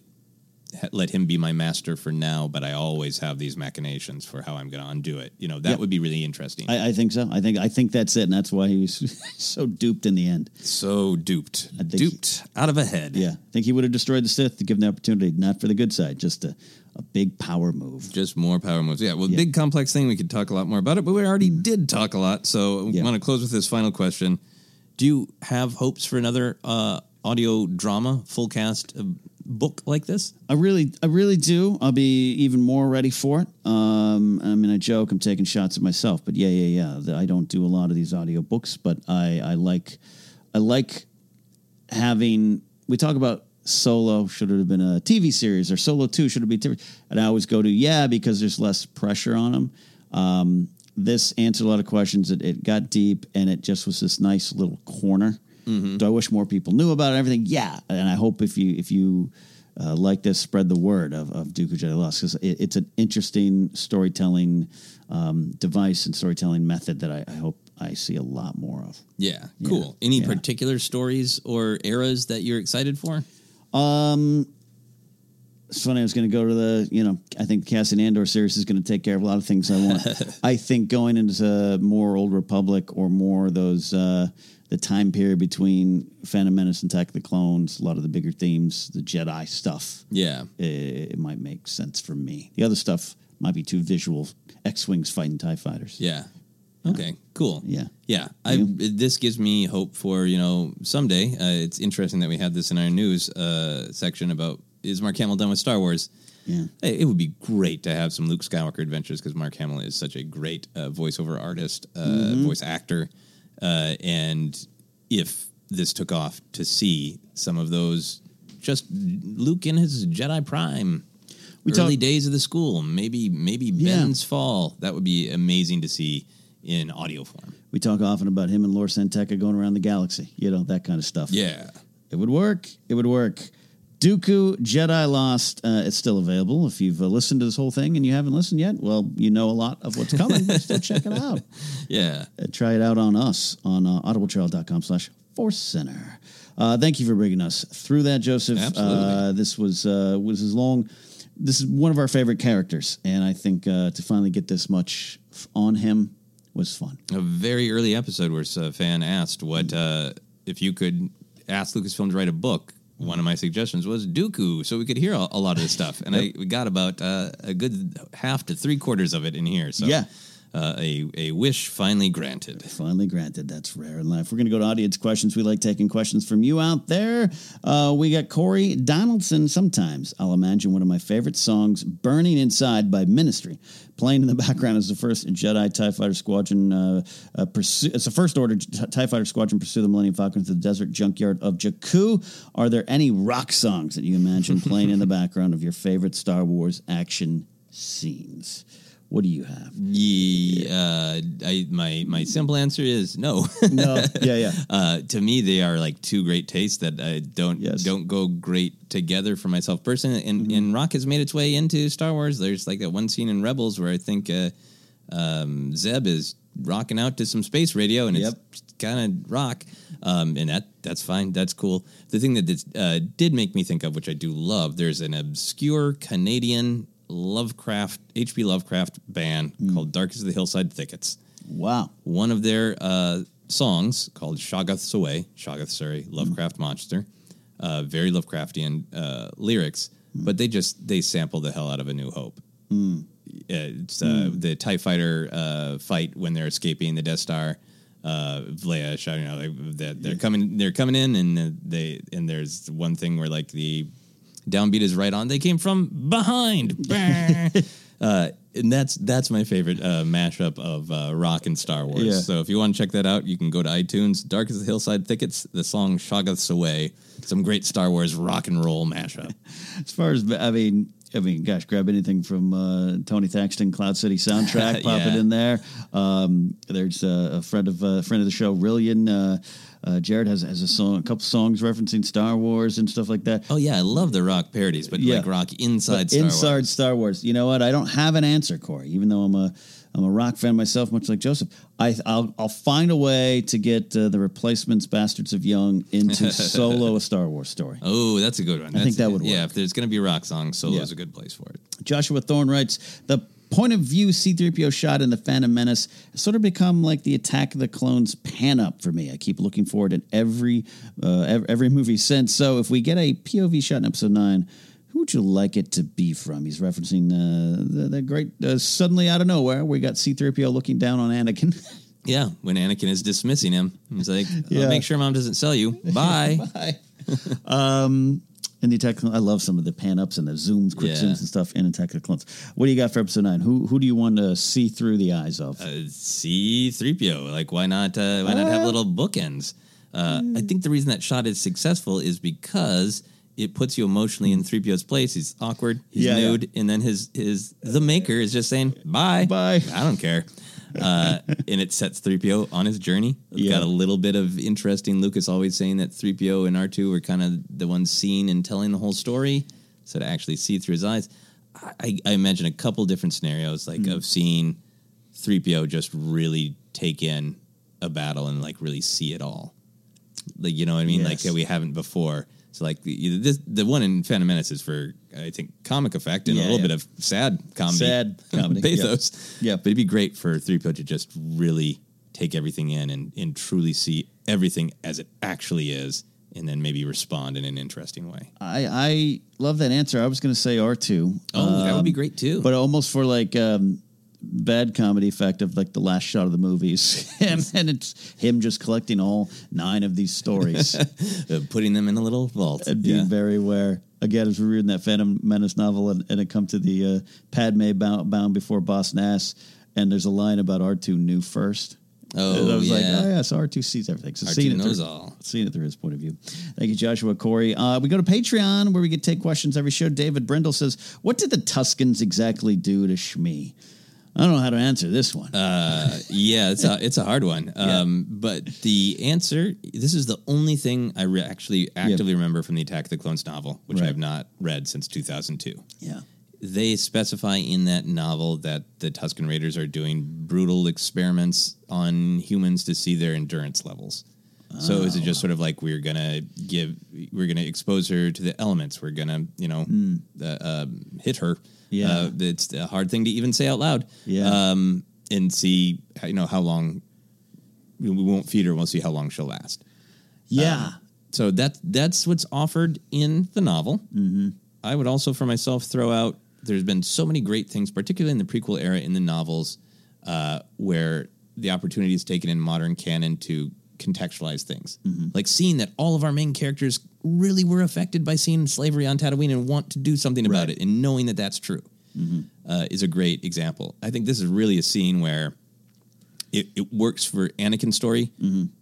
ha- let him be my master for now, but I always have these machinations for how I'm going to undo it. You know that Yep. would be really interesting. I, I think so. I think I think that's it, and that's why he was so duped in the end. so duped, think he- duped out of a head. Yeah, I think he would have destroyed the Sith to give him the opportunity, not for the good side, just a, a big power move. Just more power moves. Yeah, well, big complex thing. We could talk a lot more about it, but we already did talk a lot. So I Yeah. want to close with this final question: Do you have hopes for another uh, audio drama, full cast uh, book like this? I really, I really do. I'll be even more ready for it. Um, I mean, I joke I'm taking shots at myself, but yeah, yeah, yeah. I don't do a lot of these audio books, but I, I like, I like having. We talk about Solo. Should it have been a TV series or Solo Two? Should it be TV? And I always go to yeah because there's less pressure on them. Um, this answered a lot of questions. It, it got deep, and it just was this nice little corner. Do I wish more people knew about it? Everything, yeah. And I hope if you if you uh, like this, spread the word of, of Dooku Jedi Lost because it, it's an interesting storytelling um, device and storytelling method that I, I hope I see a lot more of. Yeah, cool. Any yeah. particular stories or eras that you're excited for? Um, it's funny. I was going to go to the, you know, I think Cassian Andor series is going to take care of a lot of things I want. I think going into more Old Republic or more those uh, the time period between Phantom Menace and Attack of the Clones, a lot of the bigger themes, the Jedi stuff. Yeah, it, it might make sense for me. The other stuff might be too visual. X wings fighting Tie fighters. yeah. Okay, cool. Yeah. Yeah, I, this gives me hope for you know someday. Uh, it's interesting that we had this in our news uh, section about is Mark Hamill done with Star Wars? Yeah. Hey, It would be great to have some Luke Skywalker adventures because Mark Hamill is such a great uh, voiceover artist, uh, Mm-hmm. voice actor, uh, and if this took off, to see some of those, just Luke in his Jedi prime. We early talk- days of the school, maybe maybe Yeah. Ben's fall. That would be amazing to see in audio form. We talk often about him and Lor San Tekka going around the galaxy, you know, that kind of stuff. Yeah. It would work. It would work. Dooku Jedi Lost. Uh, it's still available. If you've uh, listened to this whole thing and you haven't listened yet, well, you know a lot of what's coming. so check it out. Yeah. Uh, try it out on us on uh, audibletrial.com slash force center. Uh, thank you for bringing us through that, Joseph. Absolutely. Uh, this was uh, was as long. This is one of our favorite characters, and I think uh, to finally get this much on him was fun. A very early episode where a fan asked what uh, if you could ask Lucasfilm to write a book. One of my suggestions was Dooku, so we could hear a, a lot of this stuff, and I we got about uh, a good half to three quarters of it in here. So Yeah. Uh, a a wish finally granted. Finally granted. That's rare in life. We're going to go to audience questions. We like taking questions from you out there. Uh, we got Corey Donaldson. Sometimes I'll imagine one of my favorite songs, Burning Inside by Ministry. Playing in the background is the first Jedi TIE Fighter Squadron uh, uh, pursue. It's the first order TIE Fighter Squadron pursue the Millennium Falcon to the desert junkyard of Jakku. Are there any rock songs that you imagine playing in the background of your favorite Star Wars action scenes? What do you have? Yeah, uh, I, my my simple answer is no. No. Yeah, yeah. Uh, to me, they are like two great tastes that I don't Yes. don't go great together for myself personally. And Mm-hmm. and Rock has made its way into Star Wars. There's like that one scene in Rebels where I think uh, um, Zeb is rocking out to some space radio, and Yep. it's kind of rock. Um, and that that's fine. That's cool. The thing that this, uh, did make me think of, which I do love, there's an obscure Canadian Lovecraft H.P. Lovecraft band Hmm. called Darkest of the Hillside Thickets Wow. one of their uh, songs called Shoggoth's Away, Shoggoth, sorry, Lovecraft Monster, uh, very Lovecraftian uh, lyrics, but they just they sample the hell out of A New Hope. Uh, It's uh, the Tie Fighter uh, fight when they're escaping the Death Star. Uh, Leia shouting out like, that they're coming, they're coming in, and uh, they and there's one thing where like the downbeat is right on. They came from behind. uh, and that's that's my favorite uh, mashup of uh, rock and Star Wars. Yeah. So if you want to check that out, you can go to iTunes. Darkest of the Hillside Thickets, the song Shoggoth's Away. Some great Star Wars rock and roll mashup. As far as I mean, I mean, gosh, grab anything from uh, Tony Thaxton, Cloud City soundtrack, pop it in there. Um, there's uh, a friend of uh, friend of the show, Rillian. Uh, uh, Jared has has a song, a couple songs referencing Star Wars and stuff like that. Oh yeah, I love the rock parodies, but Yeah. like rock inside But Star inside Wars. Star Wars. You know what? I don't have an answer, Corey. Even though I'm a I'm a rock fan myself, much like Joseph. I I'll, I'll find a way to get uh, the replacements, Bastards of Young, into solo a Star Wars story. Oh, that's a good one. I think That's- that would Yeah, if there's going to be a rock song, solo Yeah. is a good place for it. Joshua Thorne writes the point of view C3PO shot in the Phantom Menace has sort of become like the Attack of the Clones pan up for me. I keep looking forward in every uh, every movie since. So if we get a POV shot in Episode Nine. Who would you like it to be from? He's referencing uh, the, the great uh, suddenly out of nowhere. We got C3PO looking down on Anakin. Yeah, when Anakin is dismissing him, he's like, Yeah. Make sure mom doesn't sell you." Bye. Bye. um, and the Attack, I love some of the pan ups and the zooms, quick Yeah. zooms and stuff in Attack of the Clones. What do you got for Episode Nine? Who who do you want to see through the eyes of? Uh, C three PO. Like, why not? Uh, why not have little bookends? Uh, I think the reason that shot is successful is because it puts you emotionally in three PO's place. He's awkward. He's Yeah, yeah. nude, and then his his the maker is just saying bye, Bye. I don't care. Uh, and it sets 3PO on his journey. It's Yeah. got a little bit of interesting. Lucas always saying that 3PO and R2 were kind of the ones seeing and telling the whole story. So to actually see through his eyes, I, I imagine a couple different scenarios, like Mm. of seeing 3PO just really take in a battle and like really see it all. Like, you know what I mean? Like Yes. uh, we haven't before. So like the, this, the one in Phantom Menace is for, I think, comic effect and Yeah, a little yeah. bit of sad comedy. Sad comedy, pathos. yeah. But it'd be great for 3PO to just really take everything in and, and truly see everything as it actually is and then maybe respond in an interesting way. I I love that answer. I was going to say R two. Oh, that would be great too. but almost for like um, bad comedy effect of like the last shot of the movies, him and it's him just collecting all nine of these stories Uh, putting them in a little vault. and being Yeah. very aware. Again, as we're reading that Phantom Menace novel, and, and it come to the uh, Padme bound, bound before Boss Nass, and there's a line about R two knew first. Oh, And I was like, oh yeah, so R2 sees everything. So R2 seeing it knows through, all. Seeing it through his point of view. Thank you, Joshua Corey. Uh, we go to Patreon where we get take questions every show. David Brindle says, "What did the Tuskens exactly do to Shmi?" I don't know how to answer this one. Uh, yeah, it's a it's a hard one. Um, But the answer, this is the only thing I re- actually actively remember from the Attack of the Clones novel, which I have not read since 2002. yeah. They specify in that novel that the Tusken Raiders are doing brutal experiments on humans to see their endurance levels. So is it just sort of like we're gonna give, we're gonna expose her to the elements, we're gonna, you know, uh, um, hit her. Yeah. uh, it's a hard thing to even say out loud. Yeah. um, and see, how- you know, how long we won't feed her. We'll see how long she'll last. Yeah. So that that's what's offered in the novel. Mm-hmm. I would also, for myself, throw out. There's been so many great things, particularly in the prequel era in the novels, uh, where the opportunity is taken in modern canon to contextualize things, like seeing that all of our main characters really were affected by seeing slavery on Tatooine and want to do something about it, and knowing that that's true uh, is a great example. I think this is really a scene where it, it works for Anakin's story,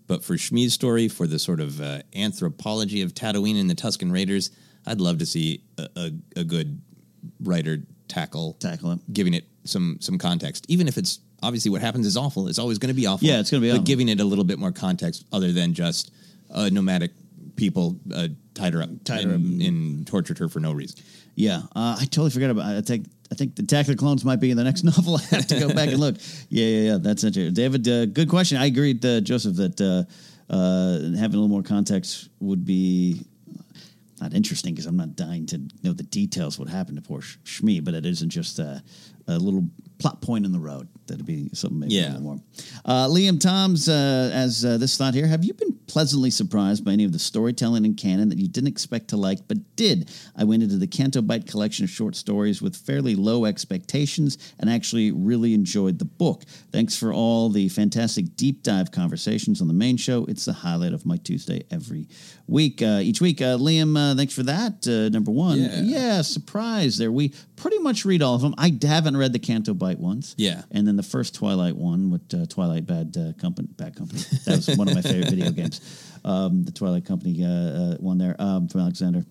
but for Shmi's story, for the sort of uh, anthropology of Tatooine and the Tusken Raiders, I'd love to see a, a, a good writer tackle Tackle it. giving it some some context, even if it's obviously what happens is awful. It's always going to be awful. Yeah, it's gonna be but awful. giving it a little bit more context other than just uh, nomadic people uh, tied her up, Tied her and, up. and tortured her for no reason. Yeah, uh, I totally forgot about. I think I think the Attack of the Clones might be in the next novel. I have to go back and look. Yeah, yeah, yeah. That's interesting. David, uh, good question. I agree, with, uh, Joseph, that uh, uh, having a little more context would be not interesting because I'm not dying to know the details what happened to poor Sh- Shmi, but it isn't just a, a little plot point in the road. That'd be something maybe a Yeah. little more. Uh, Liam Toms, uh, as uh, this thought here, have you been pleasantly surprised by any of the storytelling in canon that you didn't expect to like, but did? I went into the Canto Bight collection of short stories with fairly low expectations and actually really enjoyed the book. Thanks for all the fantastic deep dive conversations on the main show. It's the highlight of my Tuesday every week. Uh, each week, uh, Liam, uh, thanks for that. Uh, number one, Yeah. yeah, surprise there. We pretty much read all of them. I haven't read the Canto Bight ones. Yeah. And then the first Twilight one with uh, Twilight Bad uh, Company, Bad Company. That was one of my favorite video games. Um, the Twilight Company one there um, from Alexander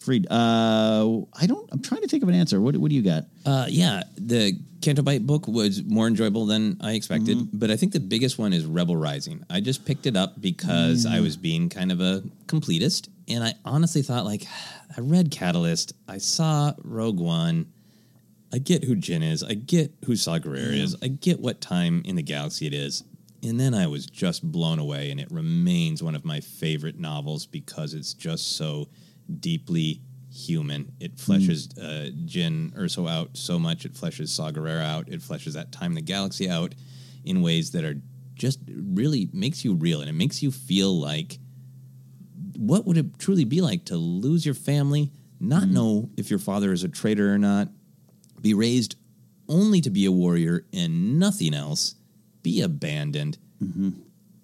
Freed. Uh, I don't. I'm trying to think of an answer. What, what do you got? Uh, yeah, the Canto Bight book was more enjoyable than I expected, Mm-hmm. but I think the biggest one is Rebel Rising. I just picked it up because Mm. I was being kind of a completist, and I honestly thought, like, I read Catalyst, I saw Rogue One, I get who Jyn is, I get who Saw Gerrera is, I get what time in the galaxy it is, and then I was just blown away, and it remains one of my favorite novels because it's just so deeply human. It hmm. fleshes uh, Jyn Erso out so much. It fleshes Saw Gerrera out. It fleshes that time in the galaxy out in ways that are just really makes you real, and it makes you feel like what would it truly be like to lose your family, not hmm. know if your father is a traitor or not, be raised only to be a warrior and nothing else, be abandoned. Mm-hmm.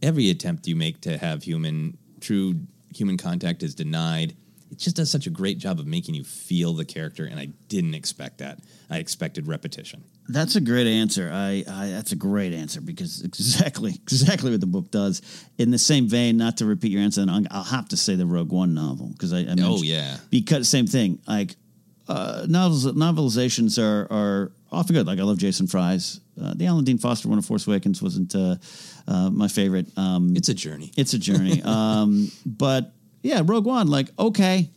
Every attempt you make to have human, true human contact is denied. It just does such a great job of making you feel the character, and I didn't expect that. I expected repetition. That's a great answer. I, I that's a great answer because exactly exactly what the book does. In the same vein, not to repeat your answer, and I'll- I'll have to say the Rogue One novel because I, I Oh, yeah. because same thing like uh, novels novelizations are are often good. Like I love Jason Fry's. Uh, the Alan Dean Foster one of Force Awakens wasn't uh, uh, my favorite. Um, It's a journey. it's a journey. um, but yeah, Rogue One, like, okay.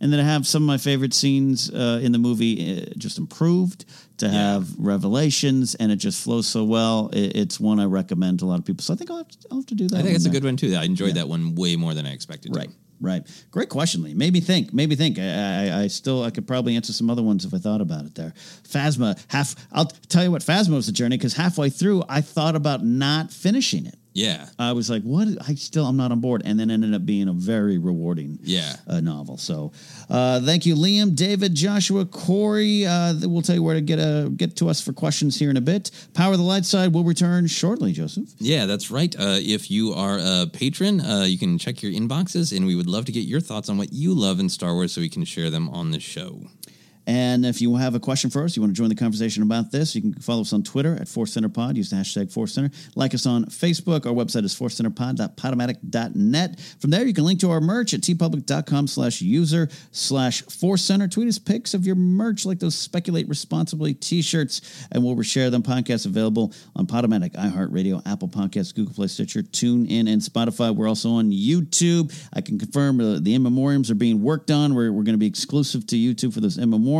And then I have some of my favorite scenes uh, in the movie uh, just improved to have revelations, and it just flows so well. It, it's one I recommend to a lot of people. So I think I'll have to, I'll have to do that. I think it's a good one too. I enjoyed that one way more than I expected. to. Right. Right. Great question, Lee. Maybe think. Maybe think. I, I, I still I could probably answer some other ones if I thought about it. There, Phasma. Half. I'll tell you what. Phasma was a journey because halfway through I thought about not finishing it. Yeah. I was like, "What? I still I'm not on board," and then ended up being a very rewarding Yeah. uh, novel. So, uh, thank you, Liam, David, Joshua, Corey. Uh, we'll tell you where to get a get to us for questions here in a bit. Power the light side will return shortly, Joseph. Yeah, that's right. Uh, if you are a patron, uh, you can check your inboxes, and we would love to get your thoughts on what you love in Star Wars so we can share them on the show. And if you have a question for us, you want to join the conversation about this, you can follow us on Twitter at Force Center Pod. Use the hashtag Force Center. Like us on Facebook. Our website is forcecenterpod.podomatic.net. From there, you can link to our merch at teepublic.com slash user slash Force Center. Tweet us pics of your merch, like those Speculate Responsibly t-shirts, and we'll share them. Podcasts available on Podomatic, iHeartRadio, Apple Podcasts, Google Play, Stitcher, TuneIn, and Spotify. We're also on YouTube. I can confirm uh, the in memoriams are being worked on. We're, we're going to be exclusive to YouTube for those in memoriams.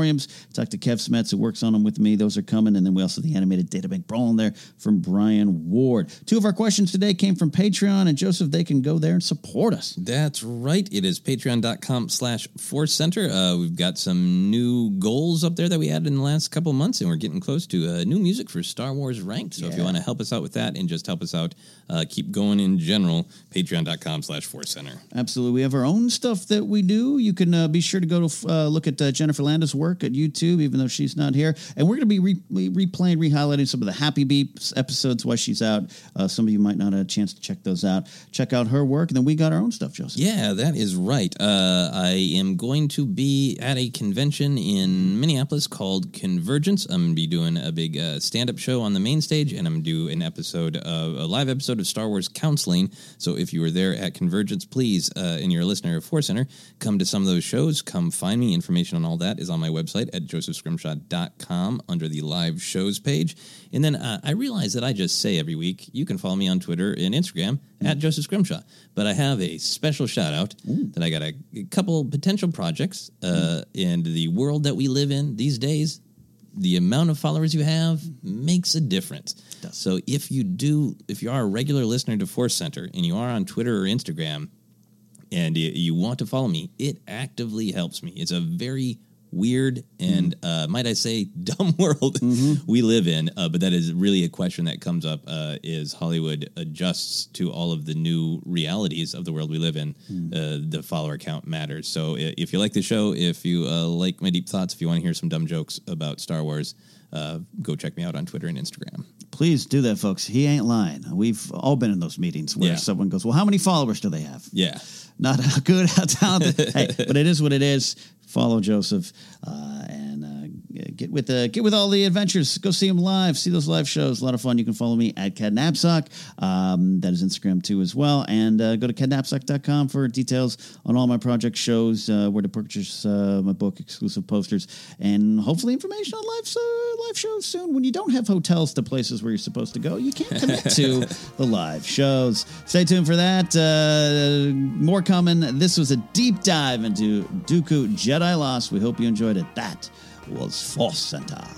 Talk to Kev Smets, who works on them with me. Those are coming. And then we also have the animated databank brawl in there from Brian Ward. Two of our questions today came from Patreon. And Joseph, they can go there and support us. That's right. It is patreon.com slash force center. Uh, we've got some new goals up there that we added in the last couple of months, and we're getting close to uh, new music for Star Wars Ranked. So if you want to help us out with that and just help us out, uh, keep going in general, patreon.com slash force center. Absolutely. We have our own stuff that we do. You can uh, be sure to go to uh, look at uh, Jennifer Landis' work at YouTube, even though she's not here. And we're going to be re- re- replaying, re-highlighting some of the Happy Beeps episodes while she's out. Uh, some of you might not have a chance to check those out. Check out her work. And then we got our own stuff, Joseph. Yeah, that is right. Uh, I am going to be at a convention in Minneapolis called Convergence. I'm going to be doing a big uh, stand up show on the main stage, and I'm going to do an episode, of, a live episode of Star Wars Counseling. So if you were there at Convergence, please, uh, and you're a listener of Force Center, come to some of those shows. Come find me. Information on all that is on my website at josephscrimshaw.com under the live shows page. And then uh, I realize that I just say every week, you can follow me on Twitter and Instagram at Joseph Scrimshaw. But I have a special shout out that I got a, a couple potential projects uh, in the world that we live in these days. The amount of followers you have makes a difference. So if you do, if you are a regular listener to Force Center and you are on Twitter or Instagram, and you want to follow me, it actively helps me. It's a very weird and uh, might I say dumb world we live in, uh, but that is really a question that comes up: uh, is Hollywood adjusts to all of the new realities of the world we live in? Uh, the follower count matters. So if you like the show, if you uh, like my deep thoughts, if you want to hear some dumb jokes about Star Wars, uh, go check me out on Twitter and Instagram. Please do that, folks. He ain't lying. We've all been in those meetings where Yeah. someone goes, Well, how many followers do they have? Yeah. Not how good, how talented. hey, but it is what it is. Follow Joseph uh, and get with the get with all the adventures. Go see them live. See those live shows. A lot of fun. You can follow me at KenNapzok. Um, that is Instagram too as well. And uh, go to kennapzok.com for details on all my project shows, uh, where to purchase uh, my book, exclusive posters, and hopefully information on live uh, live shows soon. When you don't have hotels to places where you're supposed to go, you can't commit to the live shows. Stay tuned for that. Uh, more coming. This was a deep dive into Dooku Jedi Lost. We hope you enjoyed it. That was Force Center.